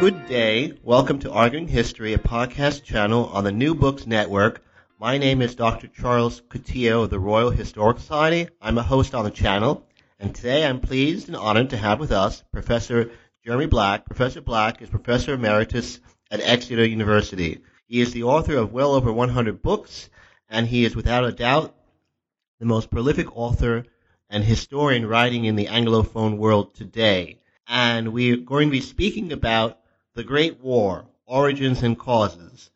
Good day. Welcome to Arguing History, a podcast channel on the New Books Network. My name is Dr. Charles Coutinho of the Royal Historical Society. I'm a host on the channel, and today I'm pleased and honored to have with us Professor Jeremy Black. Professor Black is Professor Emeritus at Exeter University. He is the author of well over 100 books, and he is without a doubt the most prolific author and historian writing in the Anglophone world today. And we're going to be speaking about the Great War, Origins and Causes.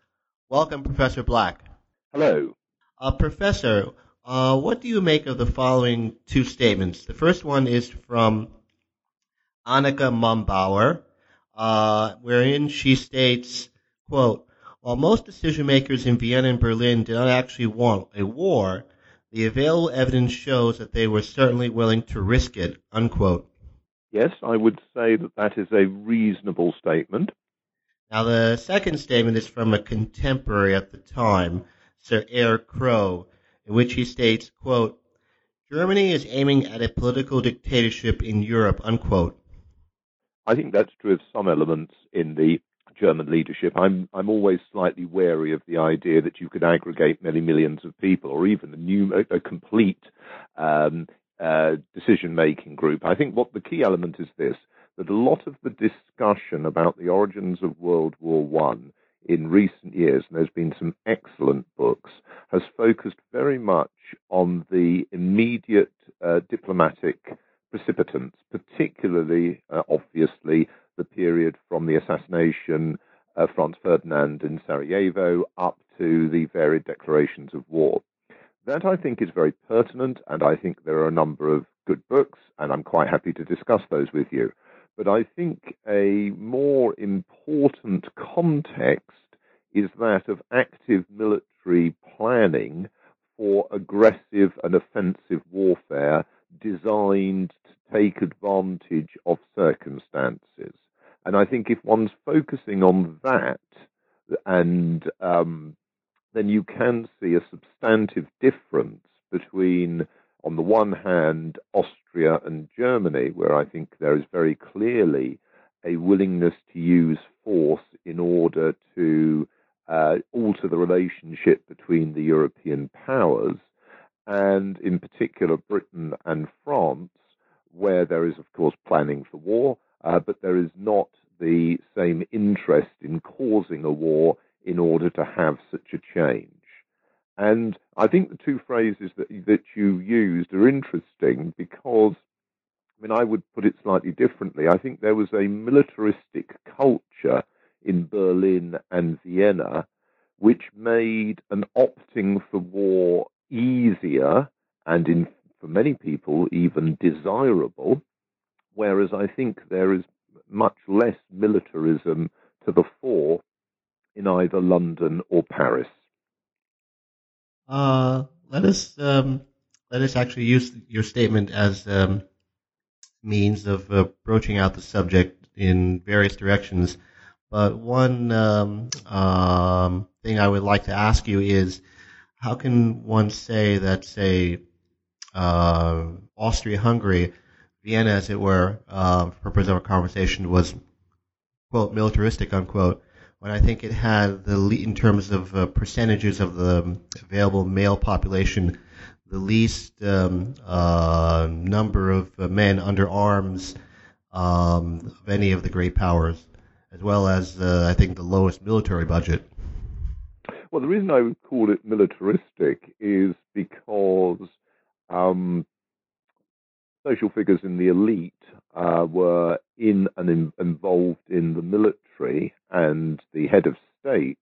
Welcome, Professor Black. Hello. Uh, Professor, uh, what do you make of the following two statements? The first one is from Annika Mombauer, uh, wherein she states, quote, while most decision makers in Vienna and Berlin did not actually want a war, the available evidence shows that they were certainly willing to risk it, unquote. Yes, I would say that that is a reasonable statement. Now, the second statement is from a contemporary at the time, Sir Eyre Crowe, in which he states, quote, Germany is aiming at a political dictatorship in Europe, unquote. I think that's true of some elements in the German leadership. I'm I'm always slightly wary of the idea that you could aggregate many millions of people, or even a new a complete um, uh, decision-making group. I think what the key element is this: that a lot of the discussion about the origins of World War One in recent years, and there's been some excellent books, has focused very much on the immediate uh, diplomatic precipitants, particularly, uh, obviously, the period from the assassination of Franz Ferdinand in Sarajevo up to the varied declarations of war. That I think is very pertinent, and I think there are a number of good books, and I'm quite happy to discuss those with you. But I think a more important context is that of active military planning for aggressive and offensive warfare designed to take advantage of circumstances. And I think if one's focusing on that, and um, then you can see a substantive difference between, on the one hand, Austria and Germany, where I think there is very clearly a willingness to use force in order to uh, alter the relationship between the European powers, and in particular Britain and France, where there is, of course, planning for war, uh, but there is not the same interest in causing a war in order to have such a change. And I think the two phrases that that you used are interesting because, I mean, I would put it slightly differently. I think there was a militaristic culture in Berlin and Vienna which made an opting for war easier and, in, for many people, even desirable. Whereas I think there is much less militarism to the fore in either London or Paris. Uh, let us um, let us actually use your statement as um, means of approaching out the subject in various directions. But one um, um thing I would like to ask you is, how can one say that, say, uh, Austria-Hungary Vienna, as it were, uh, for purpose of our conversation, was quote militaristic unquote. When I think it had the le- in terms of uh, percentages of the available male population, the least um, uh, number of uh, men under arms um, of any of the great powers, as well as uh, I think the lowest military budget. Well, the reason I would call it militaristic is because um, social figures in the elite uh, were in and in, involved in the military, and the head of state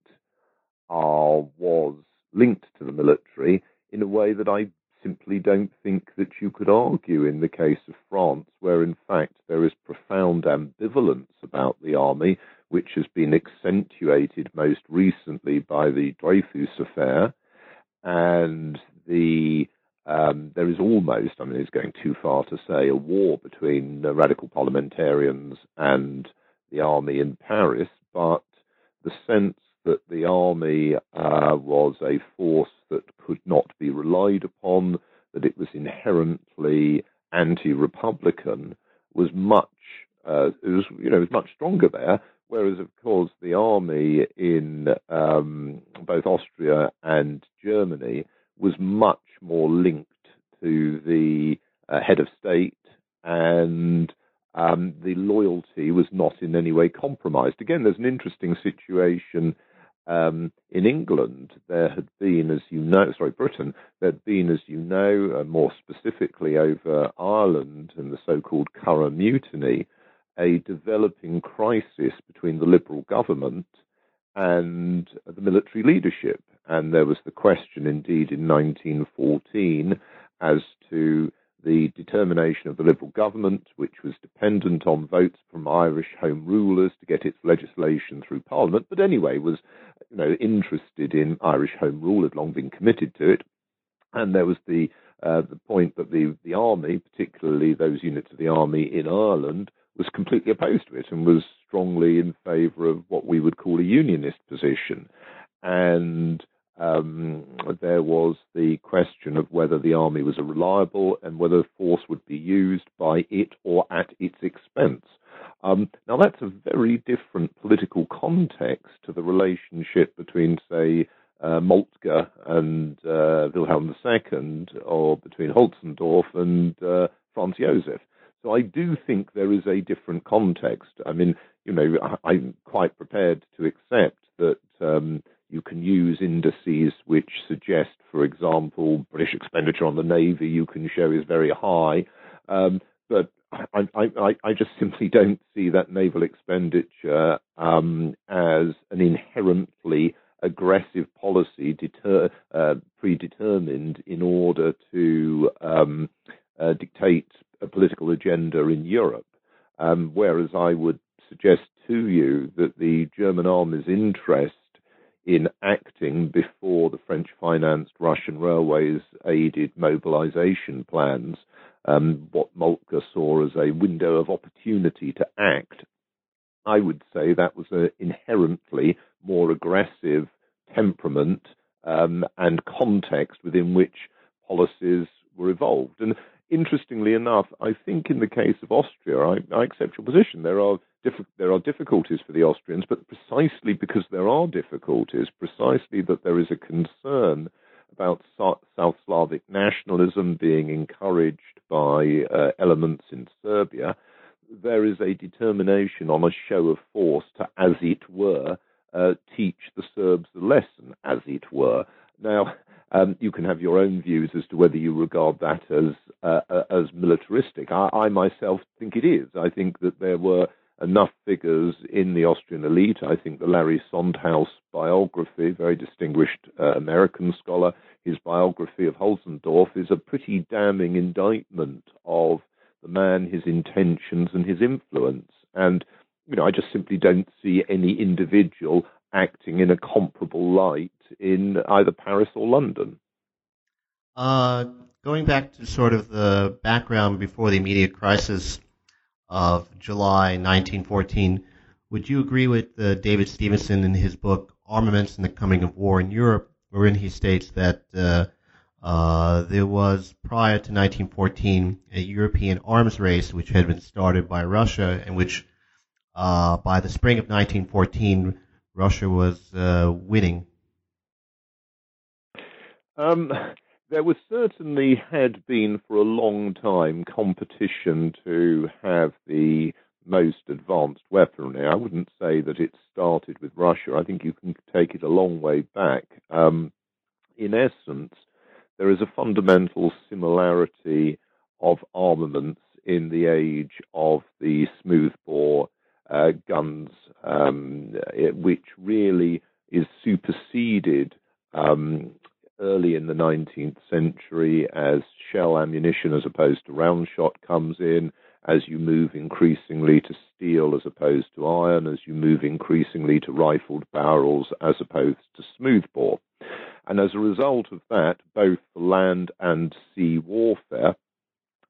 uh, was linked to the military in a way that I simply don't think that you could argue in the case of France, where in fact there is profound ambivalence about the army, which has been accentuated most recently by the Dreyfus affair and the um, there is almost, I mean, it's going too far to say, a war between uh, radical parliamentarians and the army in Paris, but the sense that the army uh, was a force that could not be relied upon, that it was inherently anti-republican, was much, uh, it was, you know, was much stronger there. Whereas, of course, the army in um, both Austria and Germany was much more linked to the uh, head of state, and um, the loyalty was not in any way compromised. Again, there's an interesting situation um, in England. There had been, as you know, sorry, Britain, there had been, as you know, uh, more specifically over Ireland and the so-called Curragh Mutiny, a developing crisis between the Liberal government and the military leadership. And there was the question, indeed, in 1914 as to the determination of the Liberal government, which was dependent on votes from Irish Home Rulers to get its legislation through Parliament, but anyway was you know interested in Irish Home Rule, had long been committed to it, and there was the uh, the point that the the army, particularly those units of the army in Ireland, was completely opposed to it and was strongly in favour of what we would call a unionist position, and um, there was the question of whether the army was reliable and whether force would be used by it or at its expense. Um, now, that's a very different political context to the relationship between, say, uh, Moltke and uh, Wilhelm II, or between Hötzendorf and uh, Franz Josef. So I do think there is a different context. I mean, you know, I'm quite prepared to accept that um, you can use indices which suggest, for example, British expenditure on the Navy you can show is very high. Um, but I, I, I, just simply don't see that naval expenditure um, as an inherently aggressive policy deter, uh, predetermined in order to um, uh, dictate a political agenda in Europe. Um, whereas I would suggest to you that the German army's interest in acting before the French financed Russian railways aided mobilization plans, um, what Moltke saw as a window of opportunity to act. I would say that was an inherently more aggressive temperament um, and context within which policies were evolved. And interestingly enough, I think in the case of Austria, I, I accept your position. There are diff- there are difficulties for the Austrians, but precisely because there are difficulties, precisely that there is a concern about so- South Slavic nationalism being encouraged by uh, elements in Serbia, there is a determination on a show of force to, as it were, uh, teach the Serbs the lesson, as it were. Now, um, you can have your own views as to whether you regard that as uh, uh as militaristic. I, I, myself think it is. I think that there were enough figures in the Austrian elite. I think the Larry Sondhaus biography, very distinguished uh, American scholar, his biography of Hötzendorf is a pretty damning indictment of the man, his intentions, and his influence. And, you know, I just simply don't see any individual acting in a comparable light in either Paris or London. Uh, going back to sort of the background before the immediate crisis, of July 1914. Would you agree with uh, David Stevenson in his book Armaments and the Coming of War in Europe, wherein he states that uh, uh, there was, prior to 1914, a European arms race which had been started by Russia and which, uh, by the spring of 1914, Russia was uh, winning? Um, there was certainly had been for a long time competition to have the most advanced weaponry. I wouldn't say that it started with Russia. I think you can take it a long way back. Um, in essence, there is a fundamental similarity of armaments in the age of the smoothbore uh, guns, um, it, which really is superseded um, early in the 19th century as shell ammunition as opposed to round shot comes in, as you move increasingly to steel as opposed to iron, as you move increasingly to rifled barrels as opposed to smoothbore. And as a result of that, both land and sea warfare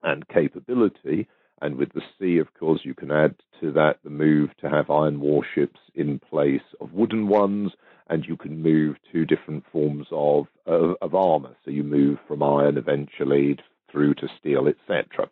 and capability, and with the sea, of course, you can add to that the move to have iron warships in place of wooden ones, and you can move to different forms of, of, of armor. So you move from iron eventually through to steel, etc.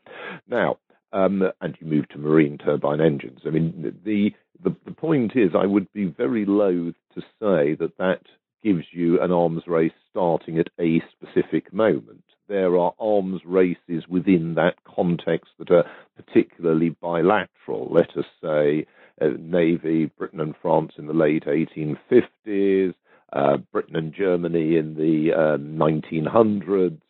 Now, um, and you move to marine turbine engines. I mean, the the, the point is, I would be very loath to say that that gives you an arms race starting at a specific moment. There are arms races within that context that are particularly bilateral. Let us say uh, Navy, Britain and France in the late 1850s, uh, Britain and Germany in the uh, 1900s.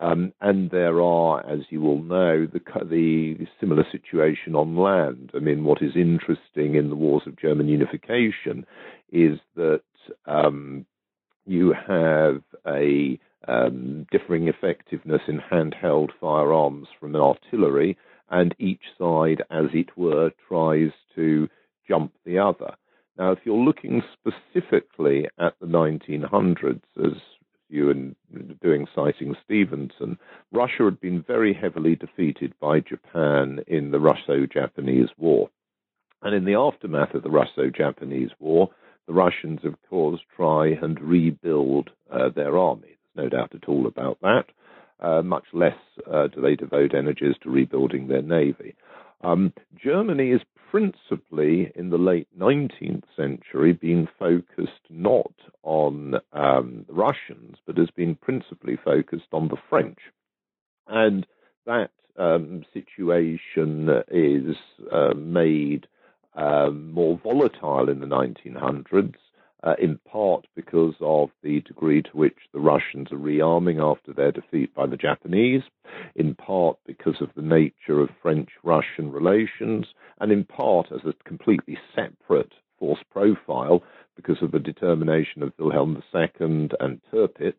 Um, and there are, as you all know, the, the similar situation on land. I mean, what is interesting in the wars of German unification is that um, you have a um, differing effectiveness in handheld firearms from artillery, and each side, as it were, tries to jump the other. Now, if you're looking specifically at the 1900s, as you and doing citing Stevenson, Russia had been very heavily defeated by Japan in the Russo-Japanese War. And in the aftermath of the Russo-Japanese War, the Russians, of course, try and rebuild uh, their army. No doubt at all about that. Uh, much less uh, do they devote energies to rebuilding their navy. Um, Germany is principally in the late 19th century being focused not on um, the Russians, but has been principally focused on the French. And that um, situation is uh, made um, more volatile in the 1900s uh, in part because of the degree to which the Russians are rearming after their defeat by the Japanese, in part because of the nature of French Russian relations, and in part as a completely separate force profile because of the determination of Wilhelm II and Tirpitz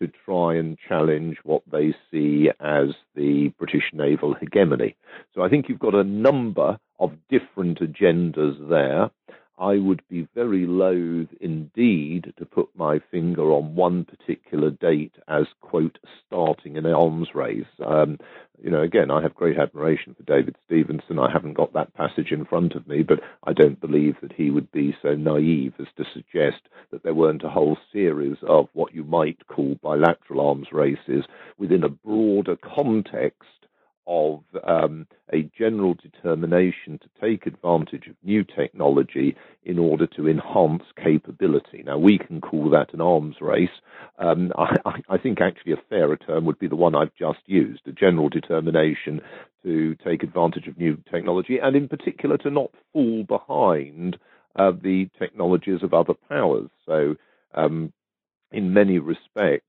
to try and challenge what they see as the British naval hegemony. So I think you've got a number of different agendas there. I would be very loath indeed to put my finger on one particular date as, quote, starting an arms race. Um, you know, again, I have great admiration for David Stevenson. I haven't got that passage in front of me, but I don't believe that he would be so naive as to suggest that there weren't a whole series of what you might call bilateral arms races within a broader context of um, a general determination to take advantage of new technology in order to enhance capability. Now, we can call that an arms race. Um, I, I, think actually a fairer term would be the one I've just used a general determination to take advantage of new technology, and in particular to not fall behind uh, the technologies of other powers. So, um, in many respects,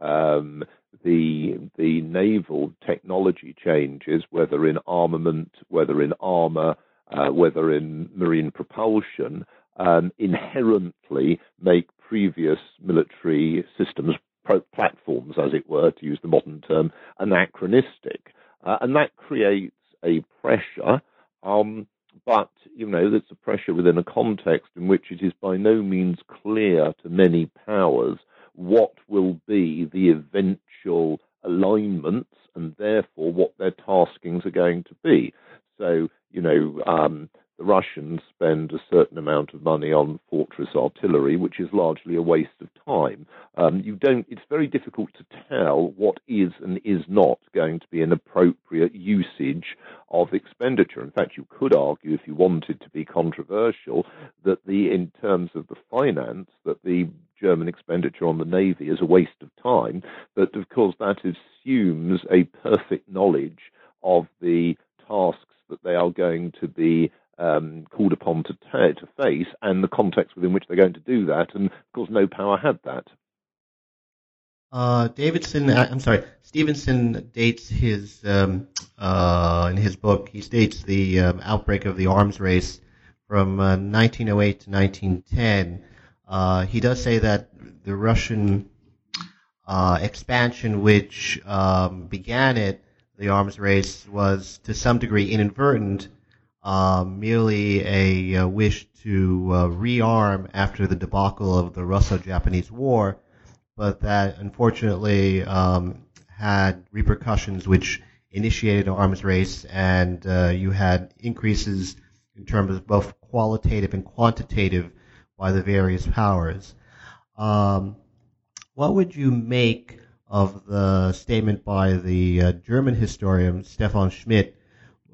um, the the naval technology changes, whether in armament, whether in armor, uh, whether in marine propulsion, um, inherently make previous military systems pro- platforms, as it were, to use the modern term, anachronistic, uh, and that creates a pressure. Um, but you know, that's a pressure within a context in which it is by no means clear to many powers what will be the eventual alignments and therefore what their taskings are going to be. So, you know, um, the Russians spend a certain amount of money on fortress artillery, which is largely a waste of time. Um, you don't. It's very difficult to tell what is and is not going to be an appropriate usage of expenditure. In fact, you could argue, if you wanted to be controversial, that the, in terms of the finance, that the German expenditure on the navy is a waste of time. But of course, that assumes a perfect knowledge of the tasks that they are going to be um, called upon to, to face and the context within which they're going to do that. And of course, no power had that. Uh, Davidson, I'm sorry, Stevenson dates his um, uh, in his book. He states the um, outbreak of the arms race from 1908 uh, to 1910. Uh, he does say that the Russian uh, expansion, which um, began it, the arms race, was to some degree inadvertent uh, merely a, a, wish to uh, rearm after the debacle of the Russo-Japanese War, but that unfortunately um, had repercussions which initiated an arms race, and uh, you had increases in terms of both qualitative and quantitative by the various powers. Um, what would you make of the statement by the uh, German historian Stefan Schmidt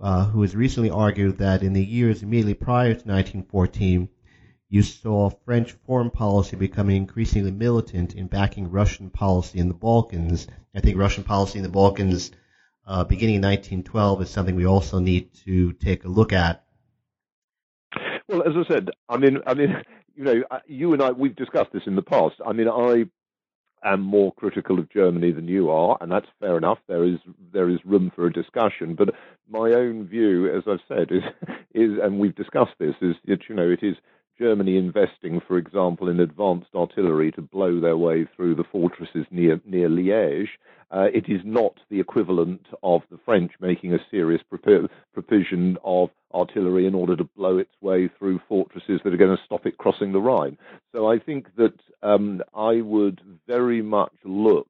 uh, who has recently argued that in the years immediately prior to 1914, you saw French foreign policy becoming increasingly militant in backing Russian policy in the Balkans. I think Russian policy in the Balkans uh, beginning in 1912 is something we also need to take a look at. Well, as I said, I mean, I mean, you know, uh, you and I, we've discussed this in the past. I mean, I am more critical of Germany than you are, and that's fair enough. There is there is room for a discussion, but my own view, as I've said, is is, and we've discussed this, is that you know it is Germany investing, for example, in advanced artillery to blow their way through the fortresses near near Liège. Uh, it is not the equivalent of the French making a serious provision of artillery in order to blow its way through fortresses that are going to stop it crossing the Rhine. So I think that um, I would very much look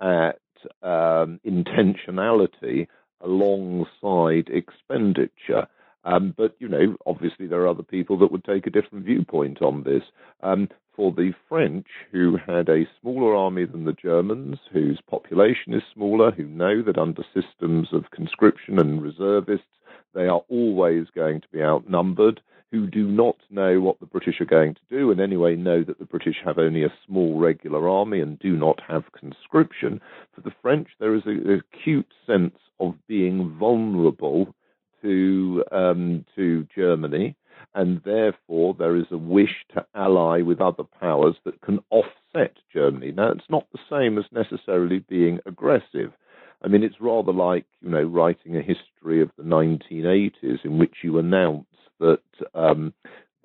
at um, intentionality alongside expenditure. Um, but, you know, obviously there are other people that would take a different viewpoint on this. Um, for the French, who had a smaller army than the Germans, whose population is smaller, who know that under systems of conscription and reservists, they are always going to be outnumbered, who do not know what the British are going to do, and anyway know that the British have only a small regular army and do not have conscription. For the French, there is an acute sense of being vulnerable to um, to Germany, and therefore there is a wish to ally with other powers that can offset Germany. Now, it's not the same as necessarily being aggressive. I mean, it's rather like you know writing a history of the 1980s in which you announce that um,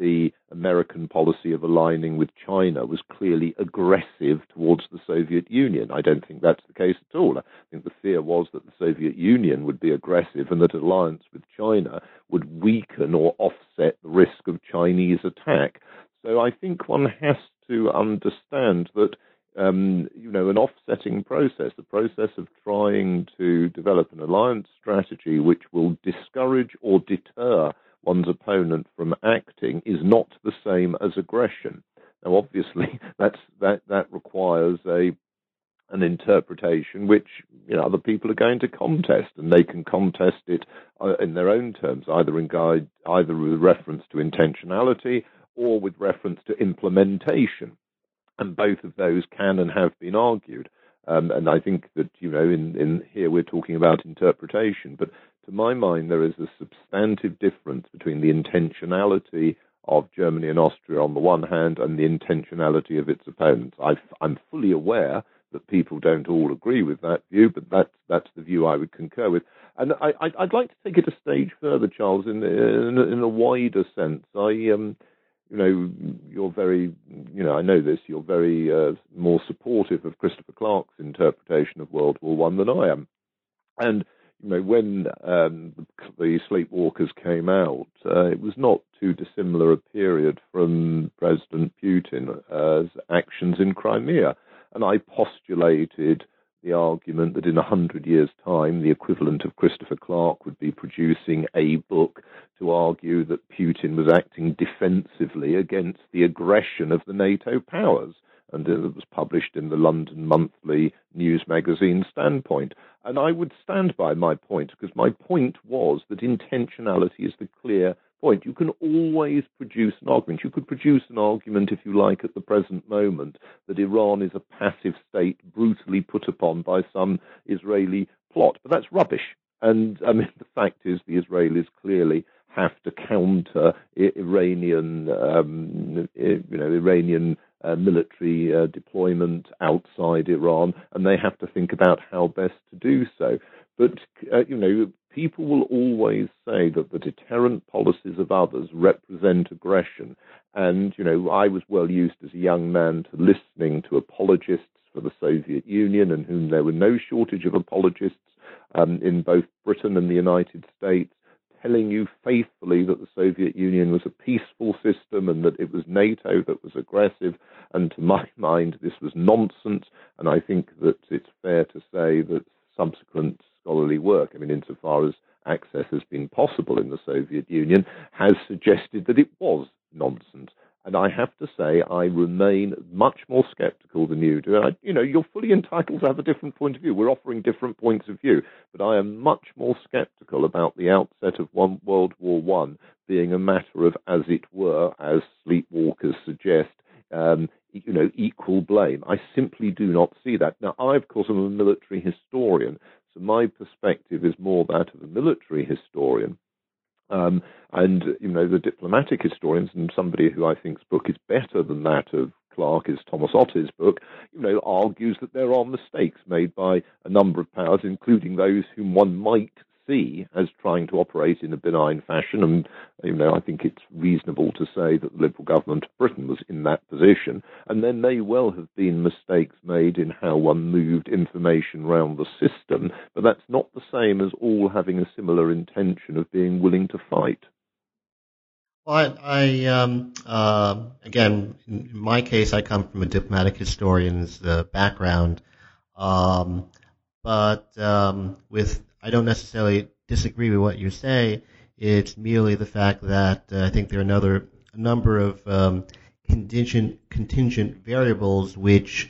the American policy of aligning with China was clearly aggressive towards the Soviet Union. I don't think that's the case at all. I think the fear was that the Soviet Union would be aggressive and that alliance with China would weaken or offset the risk of Chinese attack. So I think one has to understand that um, you know, an offsetting process, the process of trying to develop an alliance strategy which will discourage or deter one's opponent from acting is not the same as aggression. Now, obviously, that's, that that requires a an interpretation which you know other people are going to contest, and they can contest it uh, in their own terms, either in guide, either with reference to intentionality or with reference to implementation, and both of those can and have been argued. Um, and I think that you know, in, in here we're talking about interpretation, but to my mind, there is a substantive difference between the intentionality of Germany and Austria on the one hand and the intentionality of its opponents. i am fully aware that people don't all agree with that view, but that's, that's the view I would concur with. And I, would like to take it a stage further, Charles, in, in, in a wider sense. I, um, you know, you're very, you know, I know this, you're very uh, more supportive of Christopher Clark's interpretation of World War One than I am. And you know, when um, the Sleepwalkers came out, uh, it was not too dissimilar a period from President Putin's actions in Crimea. And I postulated the argument that in a hundred years' time, the equivalent of Christopher Clark would be producing a book to argue that Putin was acting defensively against the aggression of the NATO powers and it was published in the London Monthly news magazine Standpoint. And I would stand by my point because my point was that intentionality is the clear point. You can always produce an argument. You could produce an argument, if you like, at the present moment that Iran is a passive state brutally put upon by some Israeli plot, but that's rubbish. And I mean, the fact is, the Israelis clearly have to counter Iranian, um, you know, Iranian uh, military uh, deployment outside Iran, and they have to think about how best to do so. But uh, you know, people will always say that the deterrent policies of others represent aggression. And you know, I was well used as a young man to listening to apologists for the Soviet Union, and whom there were no shortage of apologists um, in both Britain and the United States telling you faithfully that the Soviet Union was a peaceful system and that it was NATO that was aggressive. And to my mind, this was nonsense. And I think that it's fair to say that subsequent scholarly work, I mean, insofar as access has been possible in the Soviet Union, has suggested that it was nonsense. And I have to say, I remain much more sceptical than you do. I, you know, you're fully entitled to have a different point of view. We're offering different points of view, but I am much more sceptical about the outset of one World War One being a matter of, as it were, as sleepwalkers suggest, um, you know, equal blame. I simply do not see that. Now, I, of course, am a military historian, so my perspective is more that of a military historian. Um, and, you know, the diplomatic historians, and somebody who I think's book is better than that of Clark is Thomas Otte's book, you know, argues that there are mistakes made by a number of powers, including those whom one might see as trying to operate in a benign fashion. And, you know, I think it's reasonable to say that the Liberal government of Britain was in that position. And there may well have been mistakes made in how one moved information around the system, but that's not the same as all having a similar intention of being willing to fight. Well, I, I um, uh, again, in my case, I come from a diplomatic historian's uh, background, um, but um, with I don't necessarily disagree with what you say. It's merely the fact that uh, I think there are another a number of um, contingent contingent variables which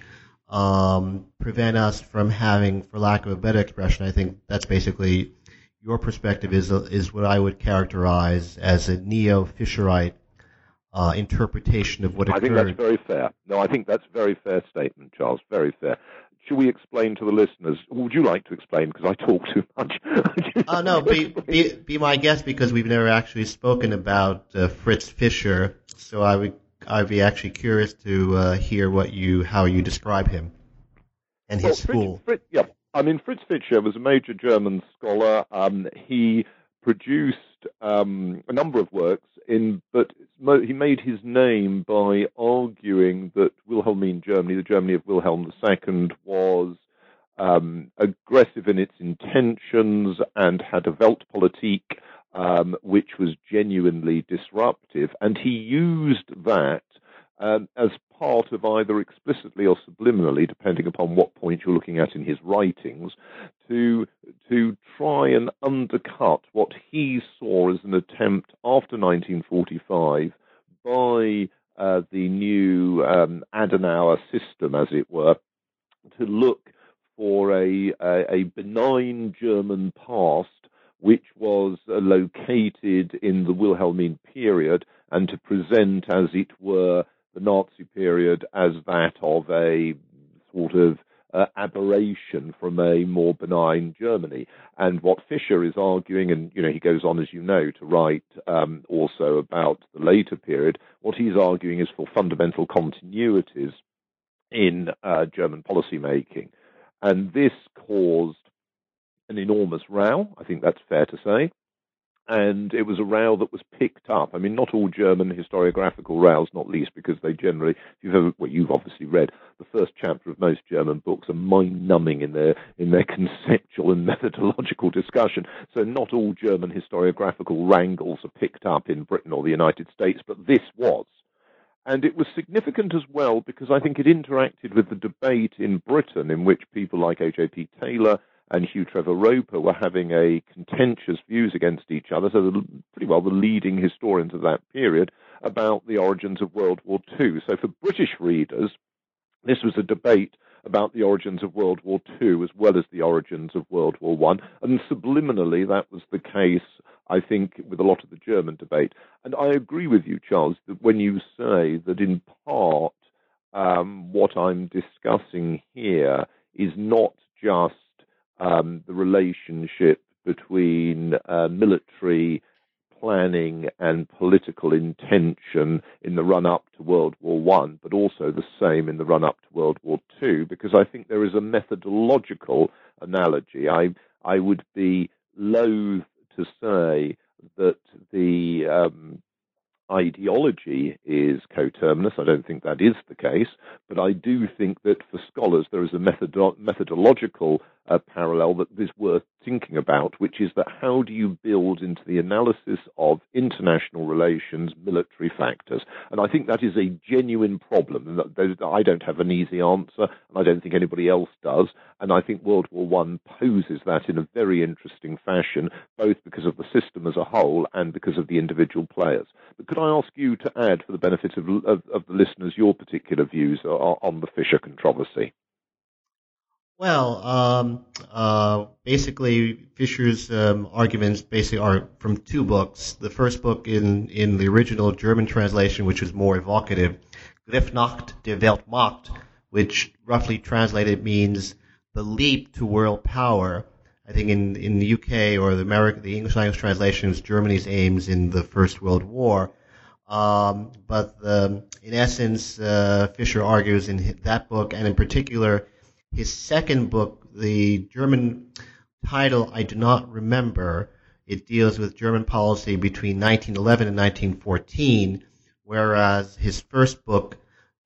um, prevent us from having, for lack of a better expression, I think that's basically your perspective is is what I would characterize as a neo-Fischerite uh, interpretation of what occurred. I think that's very fair. No, I think that's a very fair statement, Charles. Very fair should we explain to the listeners? Would you like to explain? Because I talk too much. uh, no, be, be, be my guest because we've never actually spoken about uh, Fritz Fischer. So I would I'd be actually curious to uh, hear what you how you describe him and his well, school. Fritz, yeah, I mean Fritz Fischer was a major German scholar. Um, he produced um, a number of works in, but he made his name by arguing that Wilhelmine Germany, the Germany of Wilhelm II, was um, aggressive in its intentions and had a Weltpolitik um, which was genuinely disruptive. And he used that um, as part of either explicitly or subliminally, depending upon what point you're looking at in his writings, to to try and undercut what he saw as an attempt after 1945 by uh, the new um, Adenauer system, as it were, to look for a, a, a benign German past which was uh, located in the Wilhelmine period and to present, as it were, the Nazi period as that of a sort of uh, aberration from a more benign Germany. And what Fischer is arguing, and you know he goes on, as you know, to write um, also about the later period. What he's arguing is for fundamental continuities in uh, German policymaking, and this caused an enormous row. I think that's fair to say and it was a row that was picked up. I mean, not all German historiographical rows, not least because they generally, if you've ever, well, you've obviously read the first chapter of most German books, are mind-numbing in their in their conceptual and methodological discussion. So, not all German historiographical wrangles are picked up in Britain or the United States, but this was. And it was significant as well because I think it interacted with the debate in Britain in which people like A.J.P. Taylor and Hugh Trevor Roper were having a contentious views against each other, so the, pretty well the leading historians of that period, about the origins of World War II. So for British readers, this was a debate about the origins of World War II as well as the origins of World War One, and subliminally that was the case, I think, with a lot of the German debate. And I agree with you, Charles, that when you say that in part um, what I'm discussing here is not just um, the relationship between uh, military planning and political intention in the run up to World War One, but also the same in the run up to World War Two, because I think there is a methodological analogy. I I would be loath to say that the um, ideology is coterminous. I don't think that is the case, but I do think that for scholars there is a methodo- methodological uh, parallel that is worth thinking about, which is that how do you build into the analysis of international relations military factors? And I think that is a genuine problem. And I don't have an easy answer, and I don't think anybody else does. And I think World War One poses that in a very interesting fashion, both because of the system as a whole and because of the individual players. But could I ask you to add, for the benefit of, of, of the listeners, your particular views on the Fischer controversy? Well, um, uh, basically, Fischer's um, arguments basically are from two books. The first book in, in the original German translation, which was more evocative, Griff nach der Weltmacht, which roughly translated means the leap to world power. I think in, in the UK or the American, the English language translation is Germany's aims in the First World War. Um, but um, in essence, uh, Fischer argues in that book, and in particular his second book, the German title I do not remember. It deals with German policy between 1911 and 1914, whereas his first book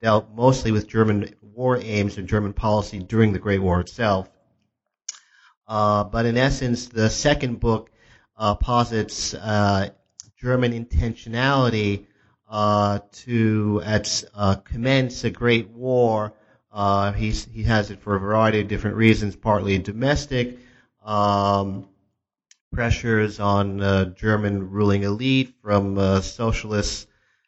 dealt mostly with German war aims and German policy during the Great War itself. Uh, but in essence, the second book uh, posits uh, German intentionality uh, to uh, commence a great war uh, he's, he has it for a variety of different reasons, partly domestic, um, pressures on uh, German ruling elite from uh, socialists,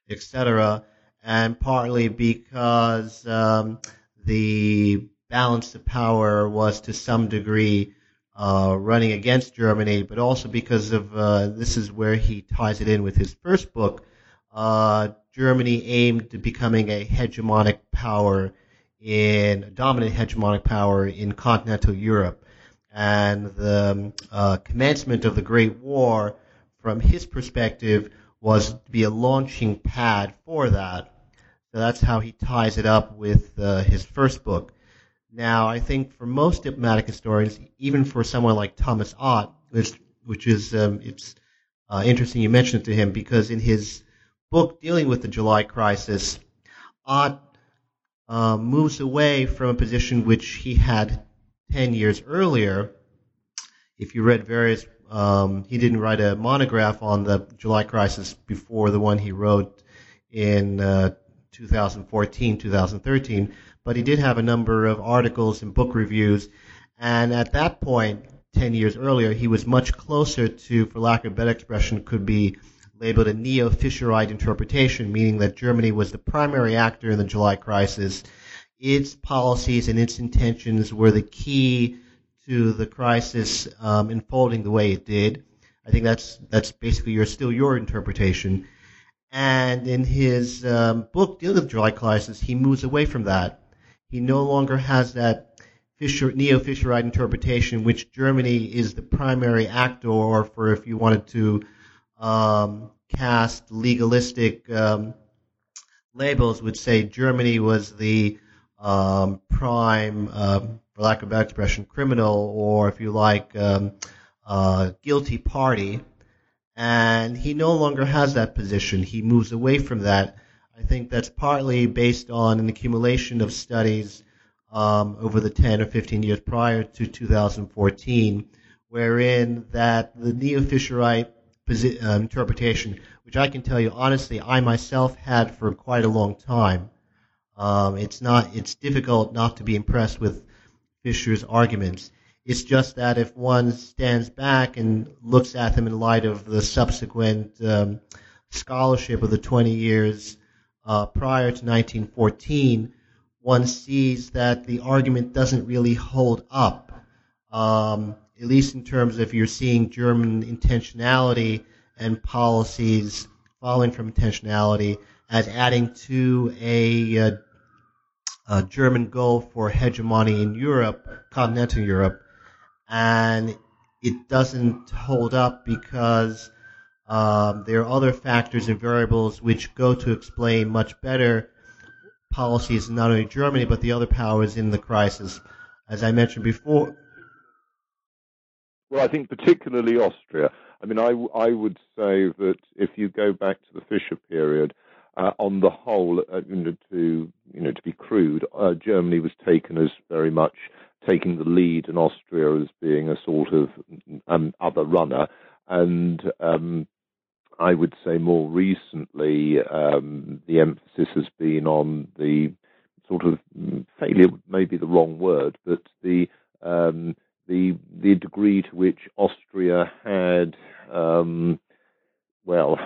etc., and partly because um, the balance of power was to some degree uh, running against Germany, but also because of uh, this is where he ties it in with his first book. Uh, Germany aimed to becoming a hegemonic power in dominant hegemonic power in continental Europe. And the uh, commencement of the Great War, from his perspective, was to be a launching pad for that. So that's how he ties it up with uh, his first book. Now, I think for most diplomatic historians, even for someone like Thomas Otte, which, which is um, it's uh, interesting you mentioned it to him because in his book dealing with the July crisis, Otte uh, moves away from a position which he had 10 years earlier. If you read various, um, he didn't write a monograph on the July crisis before the one he wrote in uh, 2014, 2013, but he did have a number of articles and book reviews. And at that point, 10 years earlier, he was much closer to, for lack of a better expression, could be labeled a neo-Fischerite interpretation, meaning that Germany was the primary actor in the July crisis. Its policies and its intentions were the key to the crisis um, unfolding the way it did. I think that's that's basically your still your interpretation. And in his um, book dealing with the July crisis, he moves away from that. He no longer has that Fischer, neo-Fischerite interpretation, which Germany is the primary actor, or for if you wanted to um, cast legalistic um, labels would say Germany was the um, prime, um, for lack of better expression, criminal, or if you like, um, uh, guilty party. And he no longer has that position. He moves away from that. I think that's partly based on an accumulation of studies um, over the 10 or 15 years prior to 2014, wherein that the neo-Fischerite uh, interpretation, which I can tell you honestly, I myself had for quite a long time. Um, it's not, it's difficult not to be impressed with Fischer's arguments. It's just that if one stands back and looks at them in light of the subsequent um, scholarship of the 20 years uh, prior to 1914, one sees that the argument doesn't really hold up. Um, at least in terms of you're seeing German intentionality and policies following from intentionality as adding to a, a, a German goal for hegemony in Europe, continental Europe, and it doesn't hold up because um, there are other factors and variables which go to explain much better policies not only Germany but the other powers in the crisis. As I mentioned before, well, I think particularly Austria. I mean, I, I would say that if you go back to the Fischer period, uh, on the whole, uh, to you know, to be crude, uh, Germany was taken as very much taking the lead and Austria as being a sort of um, other runner. And um, I would say more recently, um, the emphasis has been on the sort of mm, failure, maybe the wrong word, but the um, the the degree to which Austria had, um, well,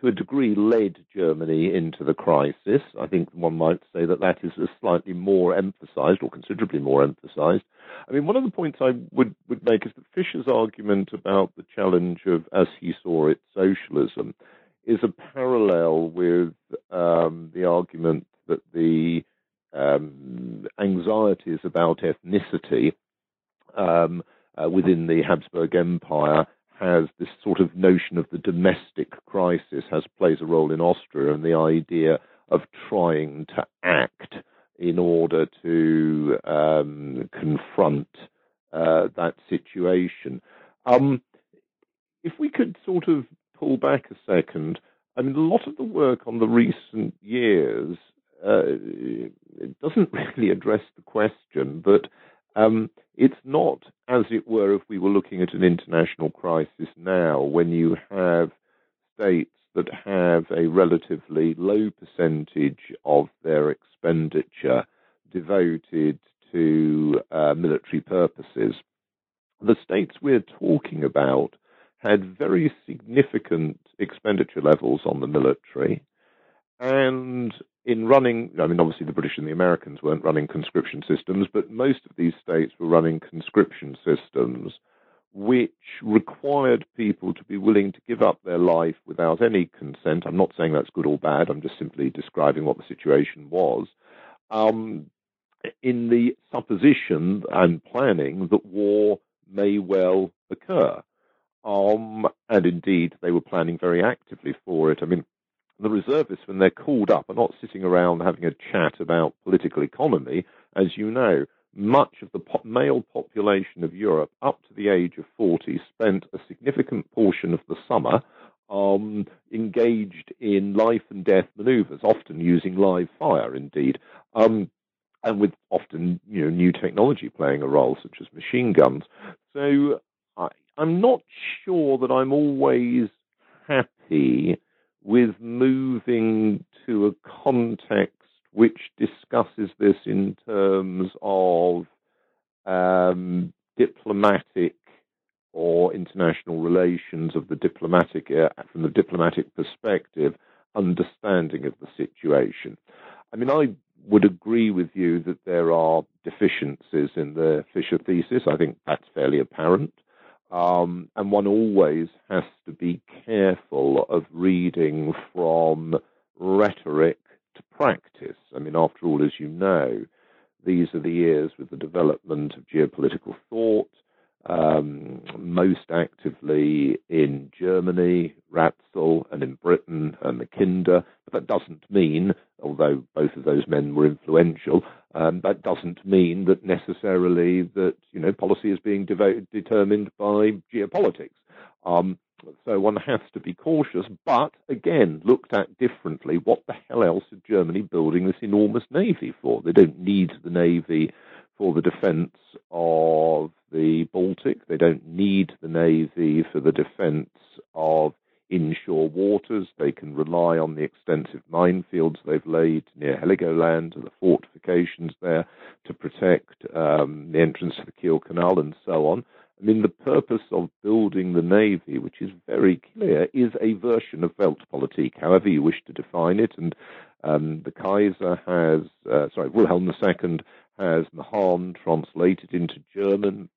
to a degree, led Germany into the crisis. I think one might say that that is slightly more emphasized, or considerably more emphasized. I mean, one of the points I would, would make is that Fischer's argument about the challenge of, as he saw it, socialism, is a parallel with um, the argument that the um, anxieties about ethnicity um, uh, within the Habsburg Empire has this sort of notion of the domestic crisis has plays a role in Austria and the idea of trying to act in order to um, confront uh, that situation. Um, if we could sort of pull back a second, I mean, a lot of the work on the recent years uh, doesn't really address the question, but um, it's not, as it were, if we were looking at an international crisis now, when you have states that have a relatively low percentage of their expenditure devoted to uh, military purposes. The states we're talking about had very significant expenditure levels on the military, and in running, I mean, obviously the British and the Americans weren't running conscription systems, but most of these states were running conscription systems which required people to be willing to give up their life without any consent. I'm not saying that's good or bad, I'm just simply describing what the situation was. Um, in the supposition and planning that war may well occur. Um, and indeed, they were planning very actively for it. I mean, the reservists, when they're called up, are not sitting around having a chat about political economy. As you know, much of the po- male population of Europe up to the age of 40 spent a significant portion of the summer um, engaged in life and death maneuvers, often using live fire, indeed, um, and with often you know new technology playing a role, such as machine guns. So I, I'm not sure that I'm always happy with moving to a context which discusses this in terms of um, diplomatic or international relations of the diplomatic uh, from the diplomatic perspective understanding of the situation. I mean, I would agree with you that there are deficiencies in the Fischer thesis. I think that's fairly apparent. Um, and one always has to be careful of reading from rhetoric to practice. I mean, after all, as you know, these are the years with the development of geopolitical thought, um, most actively in Germany, Ratzel, and in Britain, uh, Mackinder. But that doesn't mean, although both of those men were influential, um, that doesn't mean that necessarily that you know policy is being devoted, determined by geopolitics. Um, so one has to be cautious, but again, looked at differently. What the hell else is Germany building this enormous navy for? They don't need the navy for the defence of the Baltic. They don't need the Navy for the defence of inshore waters. They can rely on the extensive minefields they've laid near Heligoland and the fortifications there to protect um, the entrance to the Kiel Canal and so on. I mean, the purpose of building the navy, which is very clear, is a version of Weltpolitik, however you wish to define it. And um, the Kaiser has, uh, sorry, Wilhelm II has Mahan translated into German.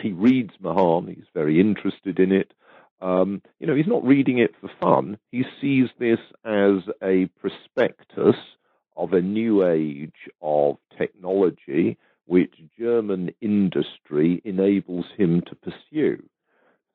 He reads Mahan, he's very interested in it. Um, you know, he's not reading it for fun. He sees this as a prospectus of a new age of technology which German industry enables him to pursue.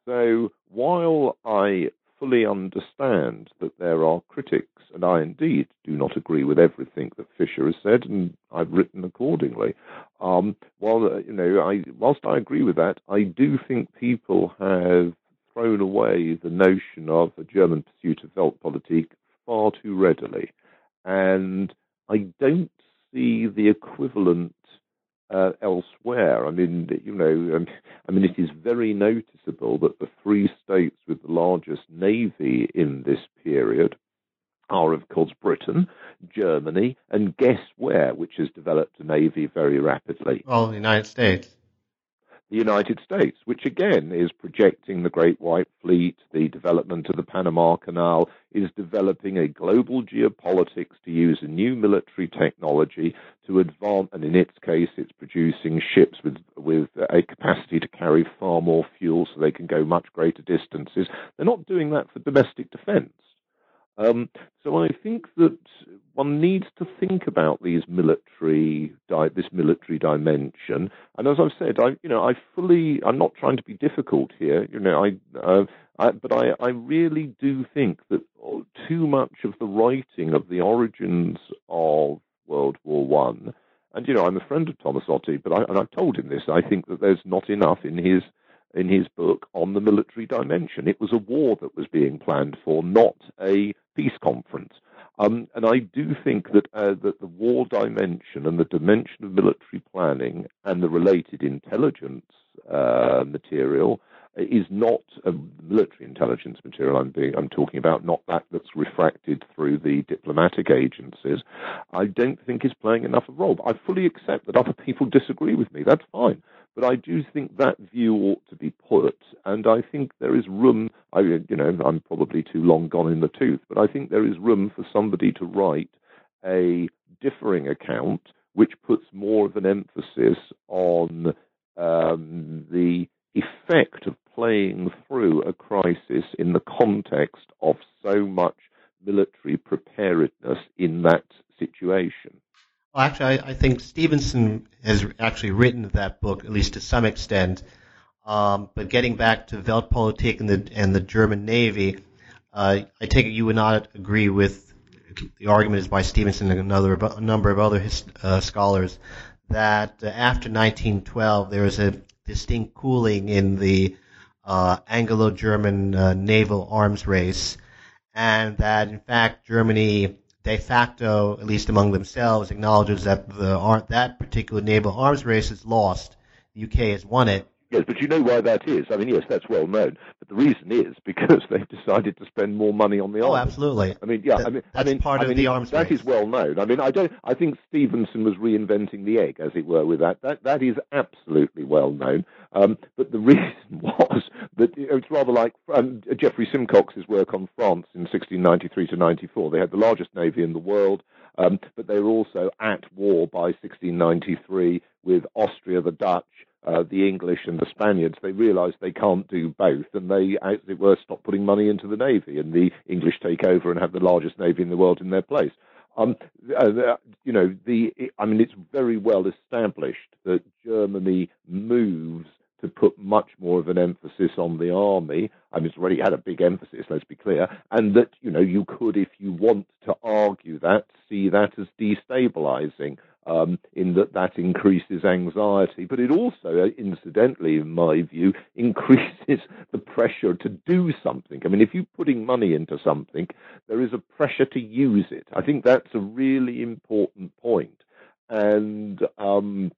So while I fully understand that there are critics, and I indeed do not agree with everything that Fischer has said, and I've written accordingly. Um, while uh, you know, I whilst I agree with that, I do think people have thrown away the notion of a German pursuit of Weltpolitik far too readily, and I don't see the equivalent uh, elsewhere. I mean, you know, um, I mean, it is very noticeable that the three states with the largest navy in this period are, of course, Britain, Germany, and guess where, which has developed a navy very rapidly? Well, the United States the United States, which again is projecting the Great White Fleet, the development of the Panama Canal, is developing a global geopolitics to use a new military technology to advance, and in its case, it's producing ships with, with a capacity to carry far more fuel so they can go much greater distances. They're not doing that for domestic defense. Um, so I think that one needs to think about these military, di- this military dimension. And as I've said, I, you know, I fully, I'm not trying to be difficult here, you know, I, uh, I but I, I really do think that too much of the writing of the origins of World War One, and you know, I'm a friend of Thomas Otte, but I, and I've told him this. I think that there's not enough in his in his book on the military dimension. It was a war that was being planned for, not a peace conference. Um, and I do think that uh, that the war dimension and the dimension of military planning and the related intelligence uh, material is not a military intelligence material. I'm being, I'm talking about not that that's refracted through the diplomatic agencies. I don't think is playing enough of a role. I fully accept that other people disagree with me. That's fine. But I do think that view ought to be put, and I think there is room. I, you know, I'm probably too long gone in the tooth, but I think there is room for somebody to write a differing account which puts more of an emphasis on um, the effect of playing through a crisis in the context of so much military preparedness in that situation. Well, actually, I, I, think Stevenson has actually written that book, at least to some extent. Um, but getting back to Weltpolitik and the and the German Navy, uh, I take it you would not agree with the argument is by Stevenson and another a number of other his, uh, scholars that uh, after 1912 there was a distinct cooling in the uh, Anglo-German uh, naval arms race, and that in fact Germany de facto, at least among themselves, acknowledges that the that particular naval arms race is lost. The UK has won it, Yes, but you know why that is. I mean, yes, that's well known. But the reason is because they've decided to spend more money on the oh, arms. Oh, absolutely. I mean, yeah, I mean, that's I mean, part I of the arms That race. is well known. I mean, I don't. I think Stevenson was reinventing the egg, as it were, with that. That that is absolutely well known. Um, but the reason was that it's rather like um, Geoffrey Symcox's work on France in 1693 to 94. They had the largest navy in the world. Um, but they were also at war by 1693 with Austria, the Dutch, uh, the English and the Spaniards, they realise they can't do both, and they, as it were, stop putting money into the navy, and the English take over and have the largest navy in the world in their place. Um, uh, you know, the I mean, it's very well established that Germany moves to put much more of an emphasis on the army. I mean, it's already had a big emphasis, let's be clear, and that, you know, you could, if you want to argue that, see that as destabilizing um, in that that increases anxiety. But it also, uh, incidentally, in my view, increases the pressure to do something. I mean, if you're putting money into something, there is a pressure to use it. I think that's a really important point. And um,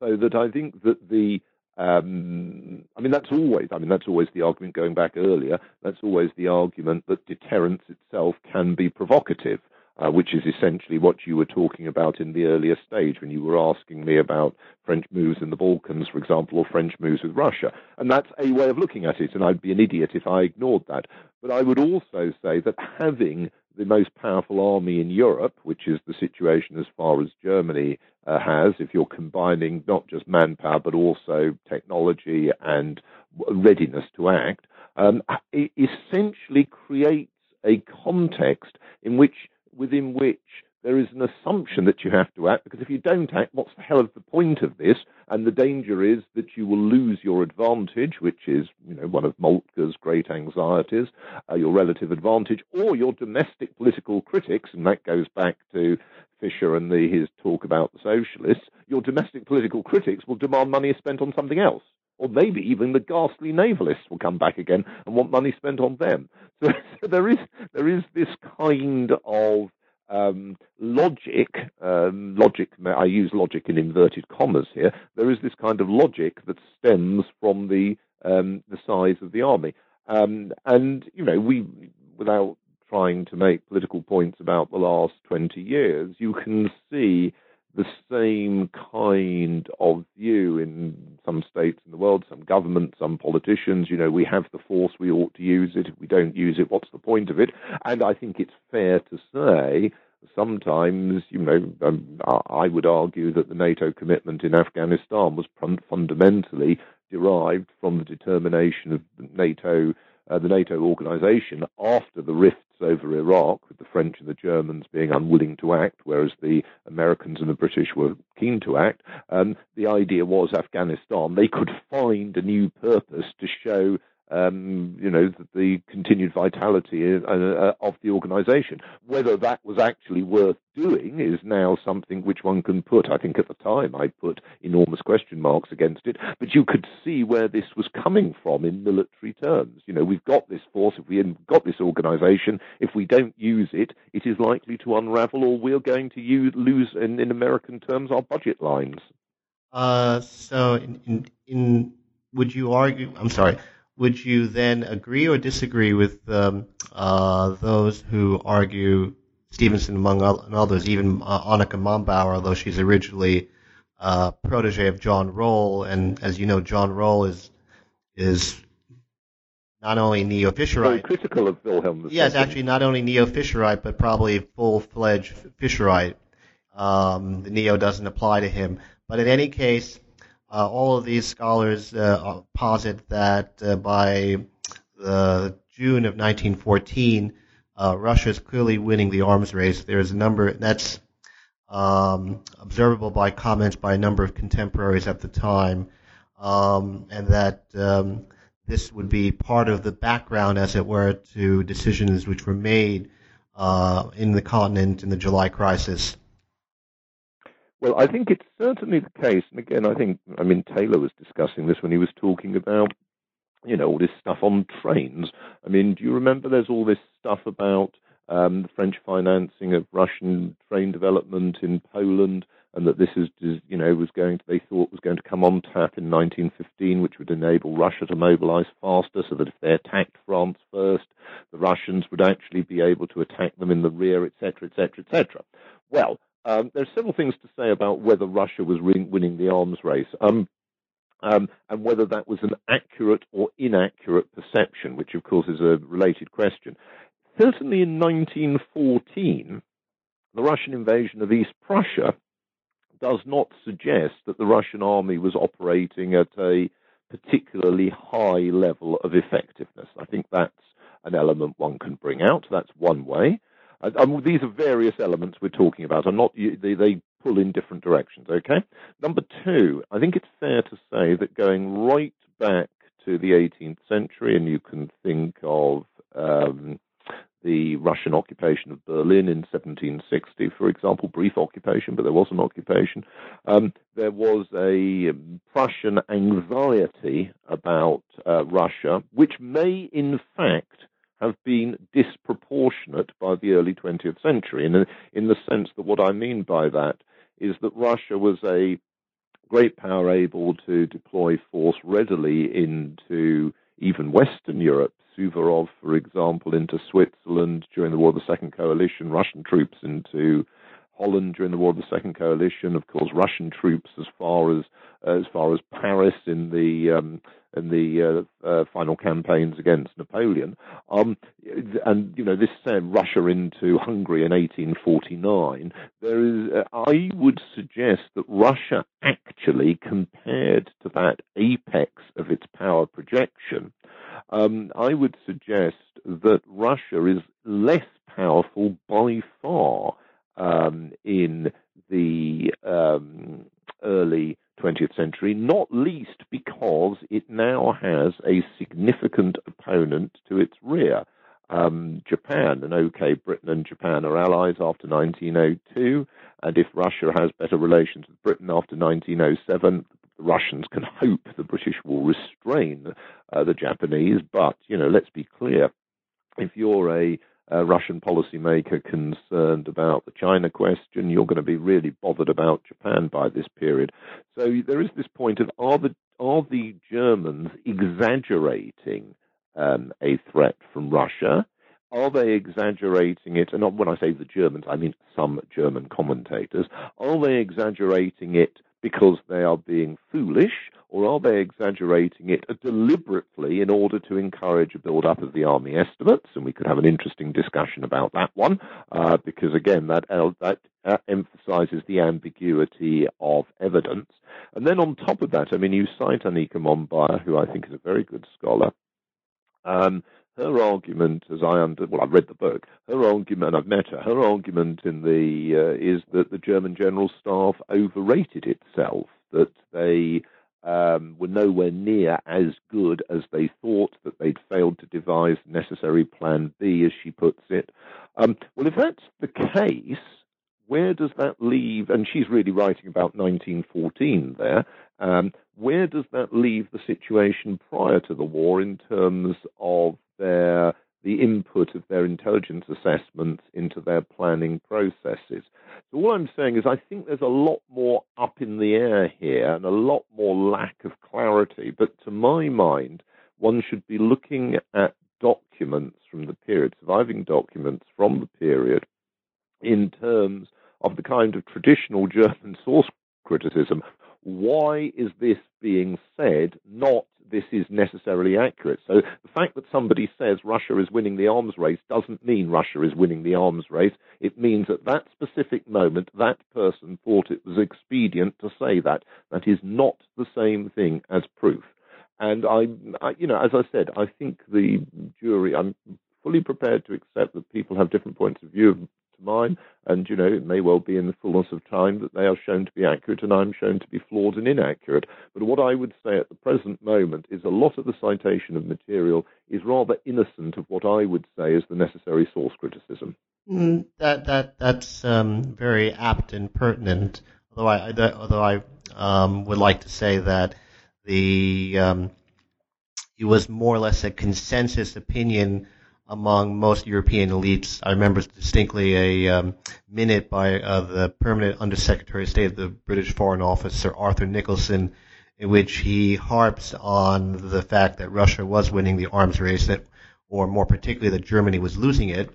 so that I think that the um, I mean, that's always, I mean, that's always the argument going back earlier. That's always the argument that deterrence itself can be provocative uh, which is essentially what you were talking about in the earlier stage when you were asking me about French moves in the Balkans, for example, or French moves with Russia. And that's a way of looking at it, and I'd be an idiot if I ignored that. But I would also say that having the most powerful army in Europe, which is the situation as far as Germany uh, has, if you're combining not just manpower but also technology and readiness to act, um, essentially creates a context in which within which there is an assumption that you have to act, because if you don't act, what's the hell of the point of this? And the danger is that you will lose your advantage, which is, you know, one of Moltke's great anxieties, uh, your relative advantage, or your domestic political critics, and that goes back to Fischer and the, his talk about the socialists, your domestic political critics will demand money is spent on something else. Or maybe even the ghastly navalists will come back again and want money spent on them. So, so there is there is this kind of um, logic, um, logic, I use logic in inverted commas here, there is this kind of logic that stems from the, um, the size of the army. Um, and, you know, we, without trying to make political points about the last 20 years, you can see the same kind of view in some states in the world, some governments, some politicians. You know, we have the force, we ought to use it. If we don't use it, what's the point of it? And I think it's fair to say sometimes, you know, um, I would argue that the NATO commitment in Afghanistan was fundamentally derived from the determination of NATO, uh, the NATO organization after the rifts over Iraq, with the French and the Germans being unwilling to act, whereas the Americans and the British were keen to act. Um, the idea was Afghanistan, they could find a new purpose to show um, you know, the, the continued vitality uh, uh, of the organisation. Whether that was actually worth doing is now something which one can put. I think at the time I put enormous question marks against it, but you could see where this was coming from in military terms. You know, we've got this force, if we've got this organisation, if we don't use it, it is likely to unravel, or we're going to use, lose, in, in American terms, our budget lines. Uh, so, in, in, in would you argue? I'm sorry would you then agree or disagree with um, uh, those who argue Stevenson, among others, even uh, Annika Mombauer, although she's originally a uh, protege of John Röhl, and as you know, John Röhl is is not only neo-Fischerite, critical of Wilhelm. Yes, actually, not only neo-Fischerite, but probably full-fledged Fischerite. Um, the neo doesn't apply to him, but in any case, uh, all of these scholars uh, posit that uh, by the June of 1914, uh, Russia is clearly winning the arms race. There's a number that's um, observable by comments by a number of contemporaries at the time, um, and that um, this would be part of the background, as it were, to decisions which were made uh, in the continent in the July crisis. Well, I think it's certainly the case, and again, I think I mean Taylor was discussing this when he was talking about you know all this stuff on trains. I mean, do you remember? There's all this stuff about um, the French financing of Russian train development in Poland, and that this is, you know, was going to, they thought was going to come on tap in 1915, which would enable Russia to mobilize faster, so that if they attacked France first, the Russians would actually be able to attack them in the rear, etc., etc., etc. Well, um, there's several things to say about whether Russia was winning the arms race. Um, um, and whether that was an accurate or inaccurate perception, which of course is a related question. Certainly in 1914, the Russian invasion of East Prussia does not suggest that the Russian army was operating at a particularly high level of effectiveness. I think that's an element one can bring out. That's one way. Um, these are various elements we're talking about. I'm not they, they pull in different directions. Okay. Number two, I think it's fair to say that going right back to the 18th century, and you can think of um, the Russian occupation of Berlin in 1760, for example, brief occupation, but there was an occupation. Um, there was a Prussian anxiety about uh, Russia, which may, in fact, have been disproportionate by the early 20th century, in, in the sense that what I mean by that is that Russia was a great power able to deploy force readily into even Western Europe. Suvorov, for example, into Switzerland during the War of the Second Coalition, Russian troops into Holland during the War of the Second Coalition, of course, Russian troops as far as as far as Paris in the um, in the uh, uh, final campaigns against Napoleon. Um, and you know, this sent Russia into Hungary in 1849. There is, uh, I would suggest that Russia actually, compared to that apex of its power projection, um, I would suggest that Russia is less powerful by far um, in the um, early 20th century, not least because it now has a significant opponent to its rear. Um, Japan, and okay, Britain and Japan are allies after 1902, and if Russia has better relations with Britain after 1907, the Russians can hope the British will restrain uh, the Japanese. But you know, let's be clear: if you're a Russian policymaker concerned about the China question. You're going to be really bothered about Japan by this period. So there is this point of are the are the Germans exaggerating um, a threat from Russia? Are they exaggerating it? And when I say the Germans, I mean some German commentators. Are they exaggerating it because they are being foolish, or are they exaggerating it deliberately in order to encourage a build-up of the army estimates? And we could have an interesting discussion about that one, uh, because again, that that uh, emphasizes the ambiguity of evidence. And then on top of that, I mean, you cite Annika Mombauer, who I think is a very good scholar. Um, her argument, as I under well, I've read the book. Her argument, I've met her. Her argument in the uh, is that the German general staff overrated itself. That they um, were nowhere near as good as they thought. That they'd failed to devise necessary Plan B, as she puts it. Um, well, if that's the case, where does that leave? And she's really writing about 1914 there. Um, where does that leave the situation prior to the war in terms of their the input of their intelligence assessments into their planning processes. So all I'm saying is I think there's a lot more up in the air here and a lot more lack of clarity. But to my mind, one should be looking at documents from the period, surviving documents from the period, in terms of the kind of traditional German source criticism. Why is this being said? Not this is necessarily accurate. So the fact that somebody says Russia is winning the arms race doesn't mean Russia is winning the arms race. It means at that specific moment, that person thought it was expedient to say that. That is not the same thing as proof. And I, I you know, as I said, I think the jury, I'm fully prepared to accept that people have different points of view mine. And, you know, it may well be in the fullness of time that they are shown to be accurate and I'm shown to be flawed and inaccurate. But what I would say at the present moment is a lot of the citation of material is rather innocent of what I would say is the necessary source criticism. Mm, that that that's um, very apt and pertinent. Although I, although I um, would like to say that the um, it was more or less a consensus opinion among most European elites. I remember distinctly a um, minute by uh, the permanent Undersecretary of State of the British Foreign Office, Sir Arthur Nicolson, in which he harps on the fact that Russia was winning the arms race, that, or more particularly that Germany was losing it,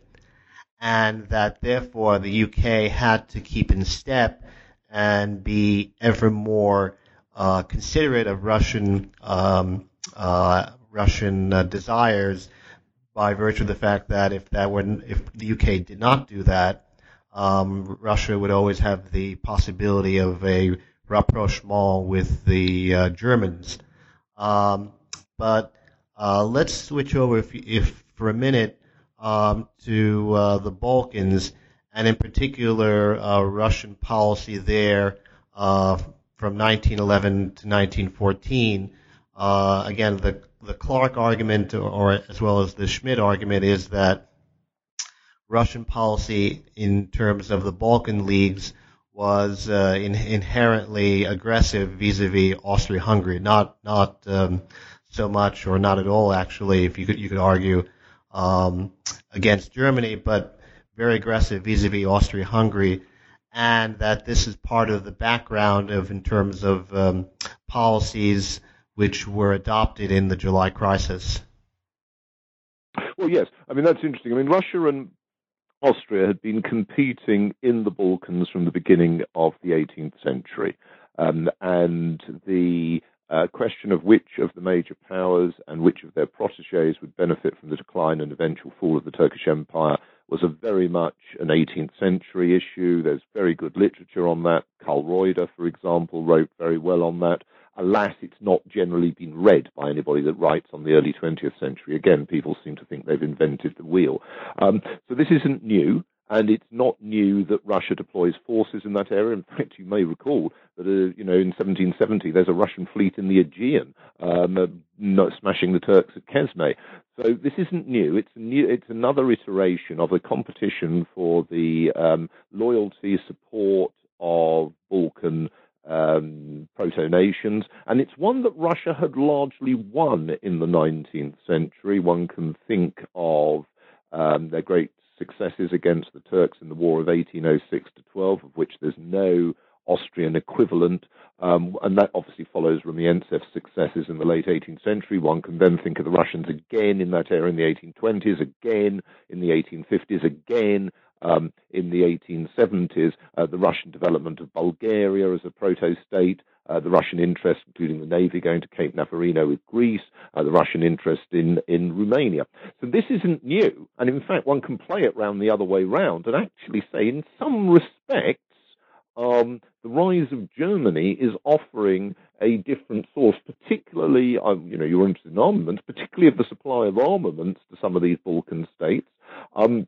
and that therefore the UK had to keep in step and be ever more uh, considerate of Russian um, uh, Russian uh, desires by virtue of the fact that if that were if the UK did not do that, um, Russia would always have the possibility of a rapprochement with the uh, Germans. Um, but uh, let's switch over, if, if for a minute, um, to uh, the Balkans, and in particular uh, Russian policy there uh, from 1911 to 1914. Uh, again, the the Clark argument, or, or as well as the Schmidt argument, is that Russian policy in terms of the Balkan leagues was uh, in, inherently aggressive vis-a-vis Austria-Hungary. Not not um, so much, or not at all, actually. If you could you could argue um, against Germany, but very aggressive vis-a-vis Austria-Hungary, and that this is part of the background of in terms of um, policies which were adopted in the July crisis? Well, yes. I mean, that's interesting. I mean, Russia and Austria had been competing in the Balkans from the beginning of the 18th century. Um, and the uh, question of which of the major powers and which of their proteges would benefit from the decline and eventual fall of the Turkish Empire was a very much an 18th century issue. There's very good literature on that. Karl Roider, for example, wrote very well on that alas, it's not generally been read by anybody that writes on the early 20th century. Again, people seem to think they've invented the wheel. Um, so this isn't new. And it's not new that Russia deploys forces in that area. In fact, you may recall that, uh, you know, in 1770, there's a Russian fleet in the Aegean, um, uh, smashing the Turks at Chesme. So this isn't new. It's new. It's another iteration of a competition for the um, loyalty, support of Balkan um, proto-nations, and it's one that Russia had largely won in the 19th century. One can think of um, their great successes against the Turks in the War of 1806 to 12, of which there's no Austrian equivalent. Um, and that obviously follows Rumyantsev's successes in the late 18th century. One can then think of the Russians again in that era in the 1820s, again in the 1850s, again um, in the 1870s, uh, the Russian development of Bulgaria as a proto-state, uh, the Russian interest, including the navy going to Cape Navarino with Greece, uh, the Russian interest in, in Romania. So this isn't new, and in fact, one can play it round the other way round and actually say, in some respects, um, the rise of Germany is offering a different source, particularly, um, you know, you're interested in armaments, particularly of the supply of armaments to some of these Balkan states. Um,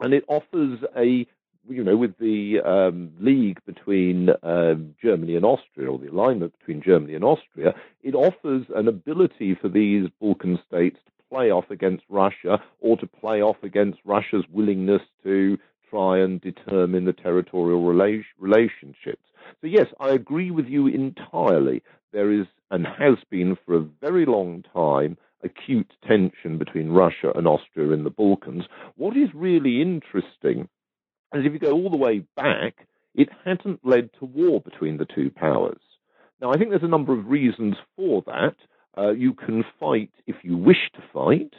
and it offers a you know, with the um, league between um, Germany and Austria, or the alignment between Germany and Austria, it offers an ability for these Balkan states to play off against Russia or to play off against Russia's willingness to try and determine the territorial rela- relationships. So, yes, I agree with you entirely. There is and has been for a very long time acute tension between Russia and Austria in the Balkans. What is really interesting is if you go all the way back, it hadn't led to war between the two powers. Now, I think there's a number of reasons for that. Uh, you can fight if you wish to fight.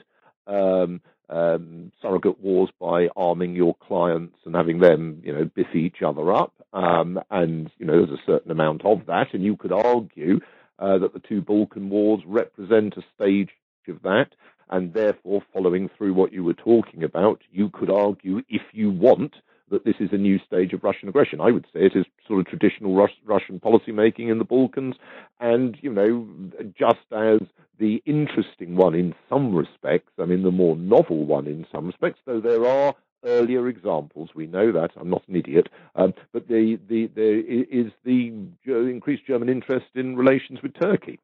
Um, um, surrogate wars by arming your clients and having them, you know, biff each other up. Um, and, you know, there's a certain amount of that. And you could argue uh, that the two Balkan wars represent a stage of that. And therefore, following through what you were talking about, you could argue, if you want, that this is a new stage of Russian aggression. I would say it is sort of traditional Rus- Russian policymaking in the Balkans, and you know, just as the interesting one in some respects, I mean, the more novel one in some respects, though there are earlier examples. We know that. I'm not an idiot. Um, but the, the, there is the increased German interest in relations with Turkey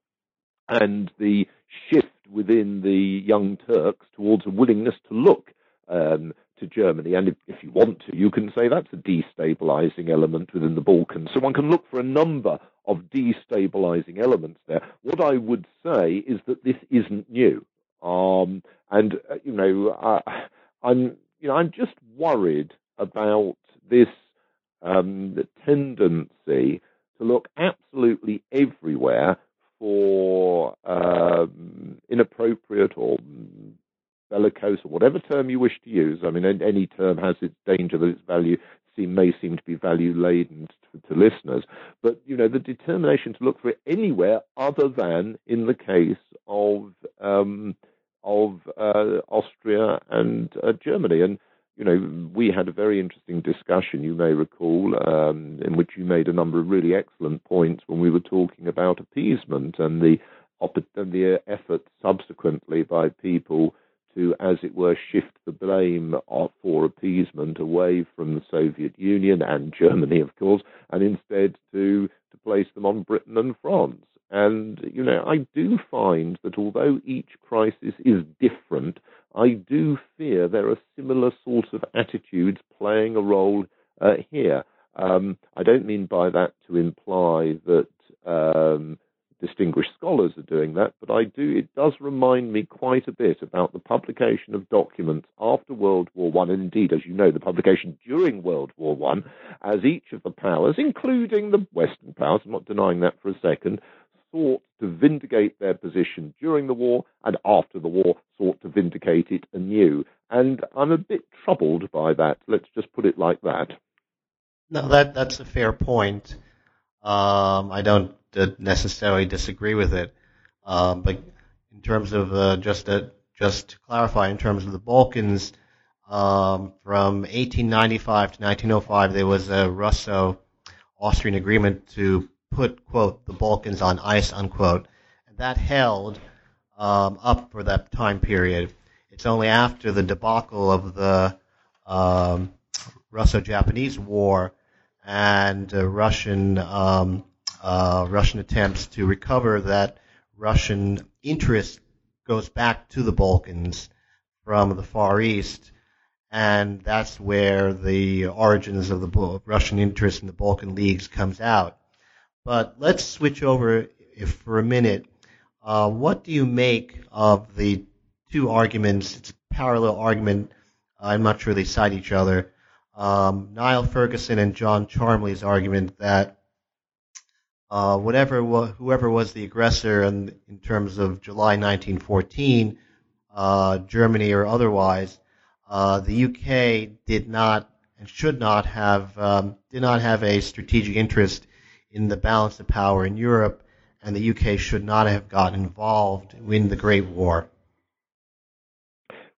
and the shift within the Young Turks towards a willingness to look um, to Germany. And if, if, you want to, you can say that's a destabilizing element within the Balkans. So one can look for a number of destabilizing elements there. What I would say is that this isn't new. Um, and, uh, you know, uh, I'm, you know, I'm just worried about this um, tendency to look absolutely everywhere for um, inappropriate or bellicose or whatever term you wish to use. I mean, any term has its danger that its value seem, may seem to be value laden to, to, listeners. But you know, the determination to look for it anywhere other than in the case of um, of uh, Austria and uh, Germany. And you know, we had a very interesting discussion, you may recall, um, in which you made a number of really excellent points when we were talking about appeasement and the and the effort subsequently by people to, as it were, shift the blame for appeasement away from the Soviet Union and Germany, of course, and instead to, to place them on Britain and France. And, you know, I do find that although each crisis is different, I do fear there are similar sorts of attitudes playing a role uh, here. Um, I don't mean by that to imply that um, distinguished scholars are doing that, but I do. It does remind me quite a bit about the publication of documents after World War One, and indeed, as you know, the publication during World War One, as each of the powers, including the Western powers, I'm not denying that for a second, sought to vindicate their position during the war and after the war sought to vindicate it anew. And I'm a bit troubled by that. Let's just put it like that. No, that that's a fair point. Um, I don't necessarily disagree with it. Um, but in terms of uh, just to, just to clarify, in terms of the Balkans, um, from 1895 to 1905, there was a Russo-Austrian agreement to put quote the Balkans on ice unquote, and that held um, up for that time period. It's only after the debacle of the um, Russo-Japanese War and uh, Russian um, uh, Russian attempts to recover that Russian interest goes back to the Balkans from the Far East, and that's where the origins of the Russian interest in the Balkan leagues comes out. But let's switch over for a minute. Uh, what do you make of the two arguments? It's a parallel argument I'm not sure they cite each other. Um, Niall Ferguson and John Charmley's argument that uh, whatever whoever was the aggressor in, in terms of July 1914, uh, Germany or otherwise, uh, the UK did not and should not have um, did not have a strategic interest in the balance of power in Europe, and the UK should not have gotten involved in the Great War.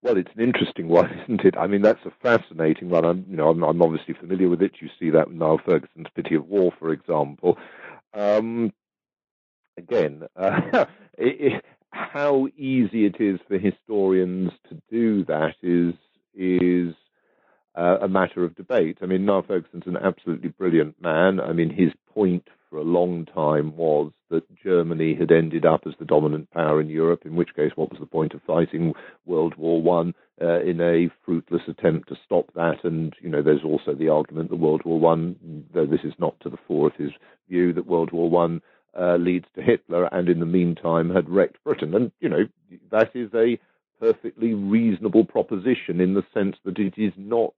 Well, it's an interesting one, isn't it? I mean, that's a fascinating one. I'm, you know, I'm, I'm obviously familiar with it. You see that Niall Ferguson's Pity of War, for example. Um, again, uh, it, it, how easy it is for historians to do that is is uh, a matter of debate. I mean, Niall Ferguson's an absolutely brilliant man. I mean, his point for a long time was that Germany had ended up as the dominant power in Europe, in which case, what was the point of fighting World War One uh, in a fruitless attempt to stop that? And, you know, there's also the argument that World War One, though this is not to the fore of his view, that World War One uh, leads to Hitler and in the meantime had wrecked Britain. And, you know, that is a perfectly reasonable proposition in the sense that it is not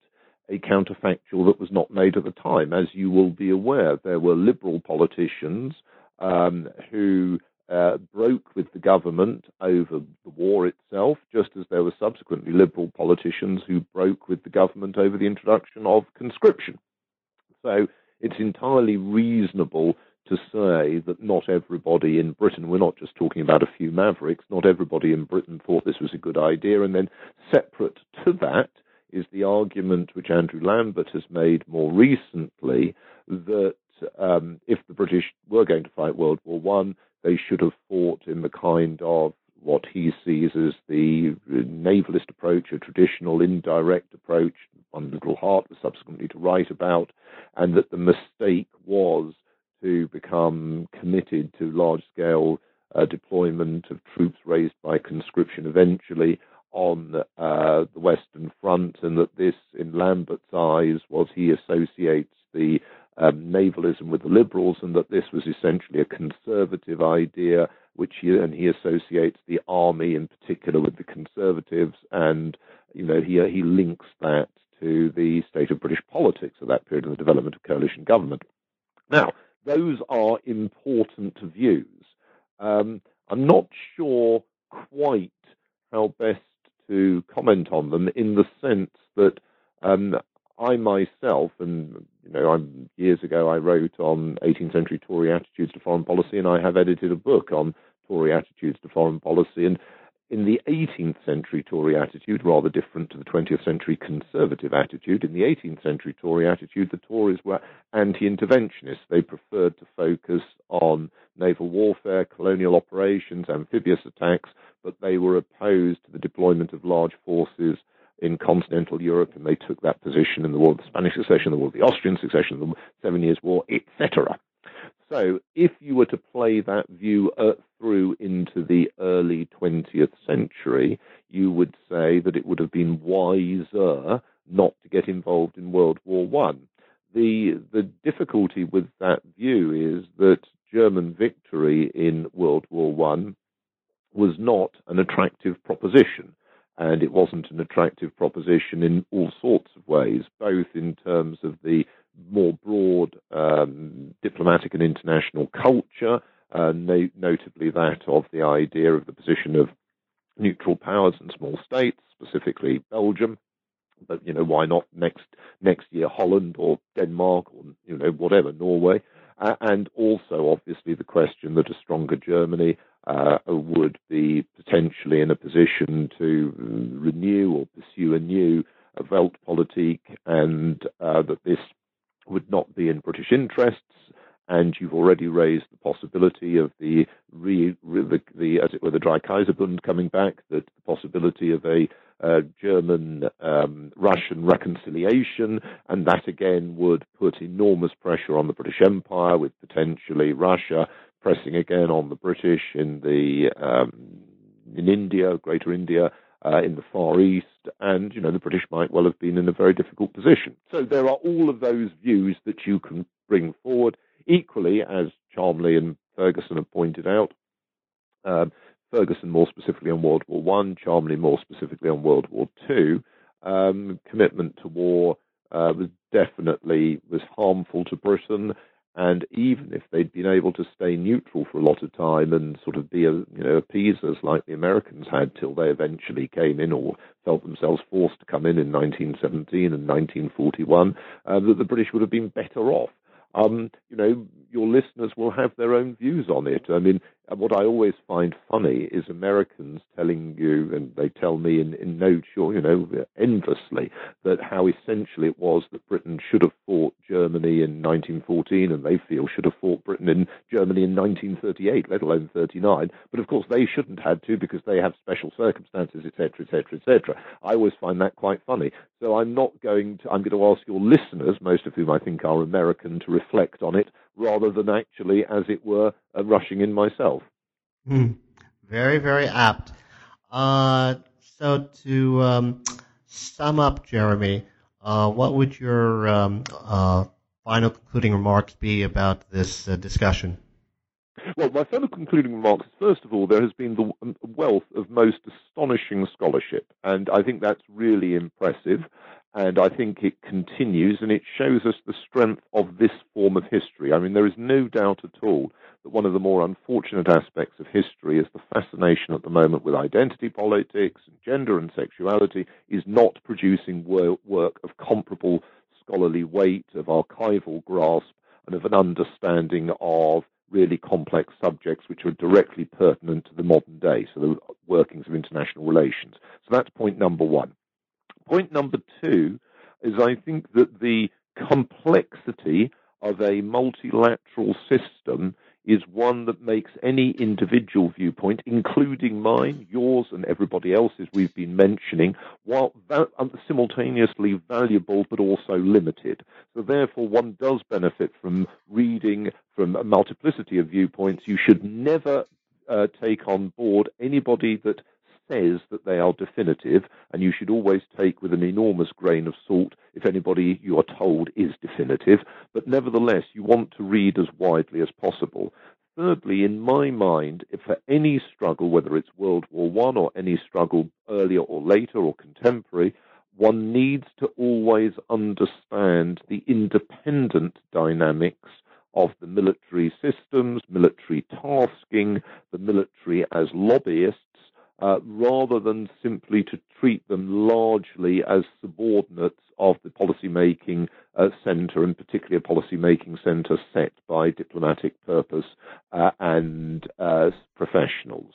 a counterfactual that was not made at the time. As you will be aware, there were liberal politicians um, who uh, broke with the government over the war itself, just as there were subsequently liberal politicians who broke with the government over the introduction of conscription. So it's entirely reasonable to say that not everybody in Britain, we're not just talking about a few mavericks, not everybody in Britain thought this was a good idea. And then separate to that is the argument which Andrew Lambert has made more recently that um, if the British were going to fight World War One, they should have fought in the kind of what he sees as the navalist approach, a traditional indirect approach, one Liddell Hart was subsequently to write about, and that the mistake was to become committed to large scale uh, deployment of troops raised by conscription eventually on uh, the Western Front, and that this, in Lambert's eyes, was he associates the um, navalism with the liberals, and that this was essentially a conservative idea, which he, and he associates the army in particular with the conservatives, and you know he he links that to the state of British politics at that period and the development of coalition government. Now, those are important views. Um, I'm not sure quite how best to comment on them in the sense that um, I myself, and you know, I'm, years ago I wrote on 18th century Tory attitudes to foreign policy, and I have edited a book on Tory attitudes to foreign policy. And in the 18th century Tory attitude, rather different to the 20th century conservative attitude, in the 18th century Tory attitude, the Tories were anti interventionists. They preferred to focus on naval warfare, colonial operations, amphibious attacks, but they were opposed to the deployment of large forces in continental Europe, and they took that position in the War of the Spanish Succession, the War of the Austrian Succession, the Seven Years' War, etc. So, if you were to play that view uh, through into the early 20th century, you would say that it would have been wiser not to get involved in World War One. The the difficulty with that view is that German victory in World War One was not an attractive proposition and it wasn't an attractive proposition in all sorts of ways, both in terms of the more broad um, diplomatic and international culture, uh, no- notably that of the idea of the position of neutral powers and small states, specifically Belgium. But you know, why not next next year Holland or Denmark or you know whatever Norway? Uh, and also, obviously, the question that a stronger Germany uh, would be potentially in a position to renew or pursue a new Weltpolitik, and uh, that this would not be in British interests. And you've already raised the possibility of the, re, re, the, the as it were, the Dreikaiserbund coming back, that the possibility of a uh, German um, Russian reconciliation, and that again would put enormous pressure on the British Empire, with potentially Russia pressing again on the British in the um, in India, Greater India, uh, in the Far East, and you know the British might well have been in a very difficult position. So there are all of those views that you can bring forward. Equally, as Charmley and Ferguson have pointed out, um, Ferguson more specifically on World War One, Charmley more specifically on World War Two. um, commitment to war uh, was definitely was harmful to Britain. And even if they'd been able to stay neutral for a lot of time and sort of be a you know appeasers like the Americans had till they eventually came in or felt themselves forced to come in in 1917 and 1941, uh, that the British would have been better off. Um, you know, your listeners will have their own views on it. I mean, what I always find funny is Americans telling you, and they tell me in, in notes, you know, endlessly, that how essential it was that Britain should have fought Germany in 1914, and they feel should have fought Britain in Germany in 1938, let alone 39. But of course, they shouldn't have had to because they have special circumstances, etc., etc., etc. I always find that quite funny. So I'm not going to. I'm going to ask your listeners, most of whom I think are American, to reflect on it rather than actually, as it were, uh, rushing in myself. Hmm. Very, very apt. Uh, so to um, sum up, Jeremy, uh, what would your um, uh, final concluding remarks be about this uh, discussion? Well, my final concluding remarks is first of all, there has been the um, wealth of most astonishing scholarship, and I think that's really impressive and I think it continues, and it shows us the strength of this form of history. I mean, there is no doubt at all that one of the more unfortunate aspects of history is the fascination at the moment with identity politics and gender and sexuality is not producing work of comparable scholarly weight, of archival grasp, and of an understanding of really complex subjects which are directly pertinent to the modern day, so the workings of international relations. So that's point number one. Point number two is I think that the complexity of a multilateral system is one that makes any individual viewpoint, including mine, yours, and everybody else's we've been mentioning, while simultaneously valuable but also limited. So therefore, one does benefit from reading from a multiplicity of viewpoints. You should never uh, take on board anybody that says that they are definitive, and you should always take with an enormous grain of salt if anybody you are told is definitive, but nevertheless, you want to read as widely as possible. Thirdly, in my mind, for any struggle, whether it's World War One or any struggle earlier or later or contemporary, one needs to always understand the independent dynamics of the military systems, military tasking, the military as lobbyists, uh, rather than simply to treat them largely as subordinates of the policy-making uh, centre, and particularly a policy-making centre set by diplomatic purpose uh, and uh, professionals.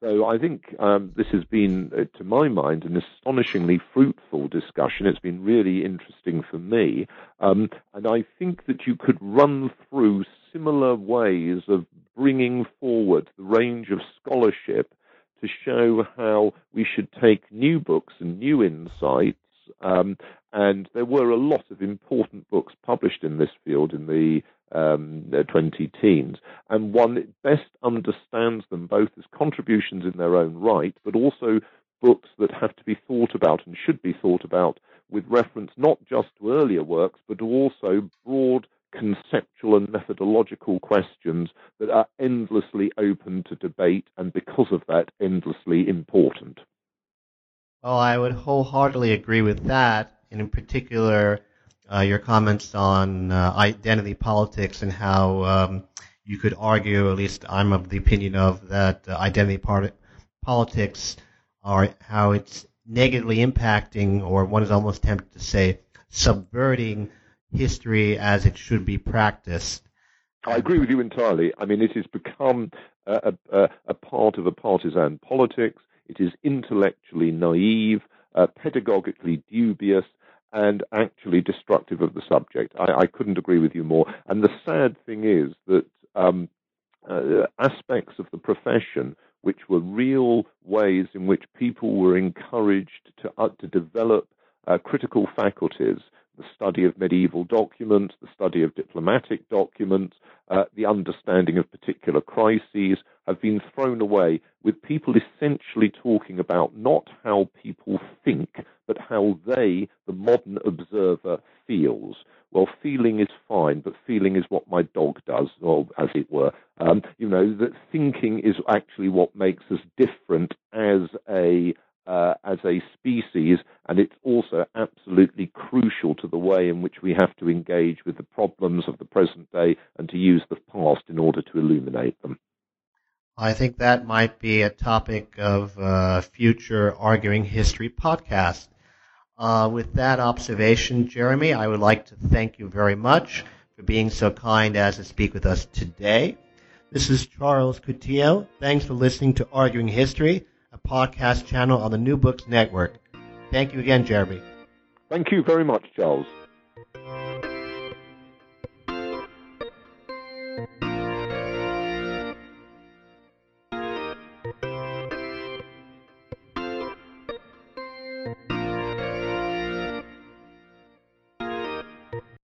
So I think um, this has been, uh, to my mind, an astonishingly fruitful discussion. It's been really interesting for me, um, and I think that you could run through similar ways of bringing forward the range of scholarship to show how we should take new books and new insights. Um, and there were a lot of important books published in this field in the um, 20 teens, and one that best understands them both as contributions in their own right, but also books that have to be thought about and should be thought about with reference not just to earlier works, but also broad conceptual and methodological questions that are endlessly open to debate and because of that endlessly important. Well, I would wholeheartedly agree with that, and in particular, uh, your comments on uh, identity politics and how um, you could argue, at least I'm of the opinion of, that uh, identity part- politics are how it's negatively impacting, or one is almost tempted to say, subverting history as it should be practiced. I agree with you entirely. I mean, it has become a, a, a part of a partisan politics. It is intellectually naive, uh, pedagogically dubious, and actually destructive of the subject. I, I, couldn't agree with you more. And the sad thing is that um, uh, aspects of the profession, which were real ways in which people were encouraged to, uh, to develop uh, critical faculties, the study of medieval documents, the study of diplomatic documents, uh, the understanding of particular crises have been thrown away with people essentially talking about not how people think, but how they, the modern observer, feels. Well, feeling is fine, but feeling is what my dog does, or as it were. Um, you know, that thinking is actually what makes us different as a uh, as a species, and it's also absolutely crucial to the way in which we have to engage with the problems of the present day and to use the past in order to illuminate them. I think that might be a topic of uh, future Arguing History podcast. Uh, with that observation, Jeremy, I would like to thank you very much for being so kind as to speak with us today. This is Charles Coutinho. Thanks for listening to Arguing History, podcast channel on the New Books Network. Thank you again, Jeremy. Thank you very much, Charles.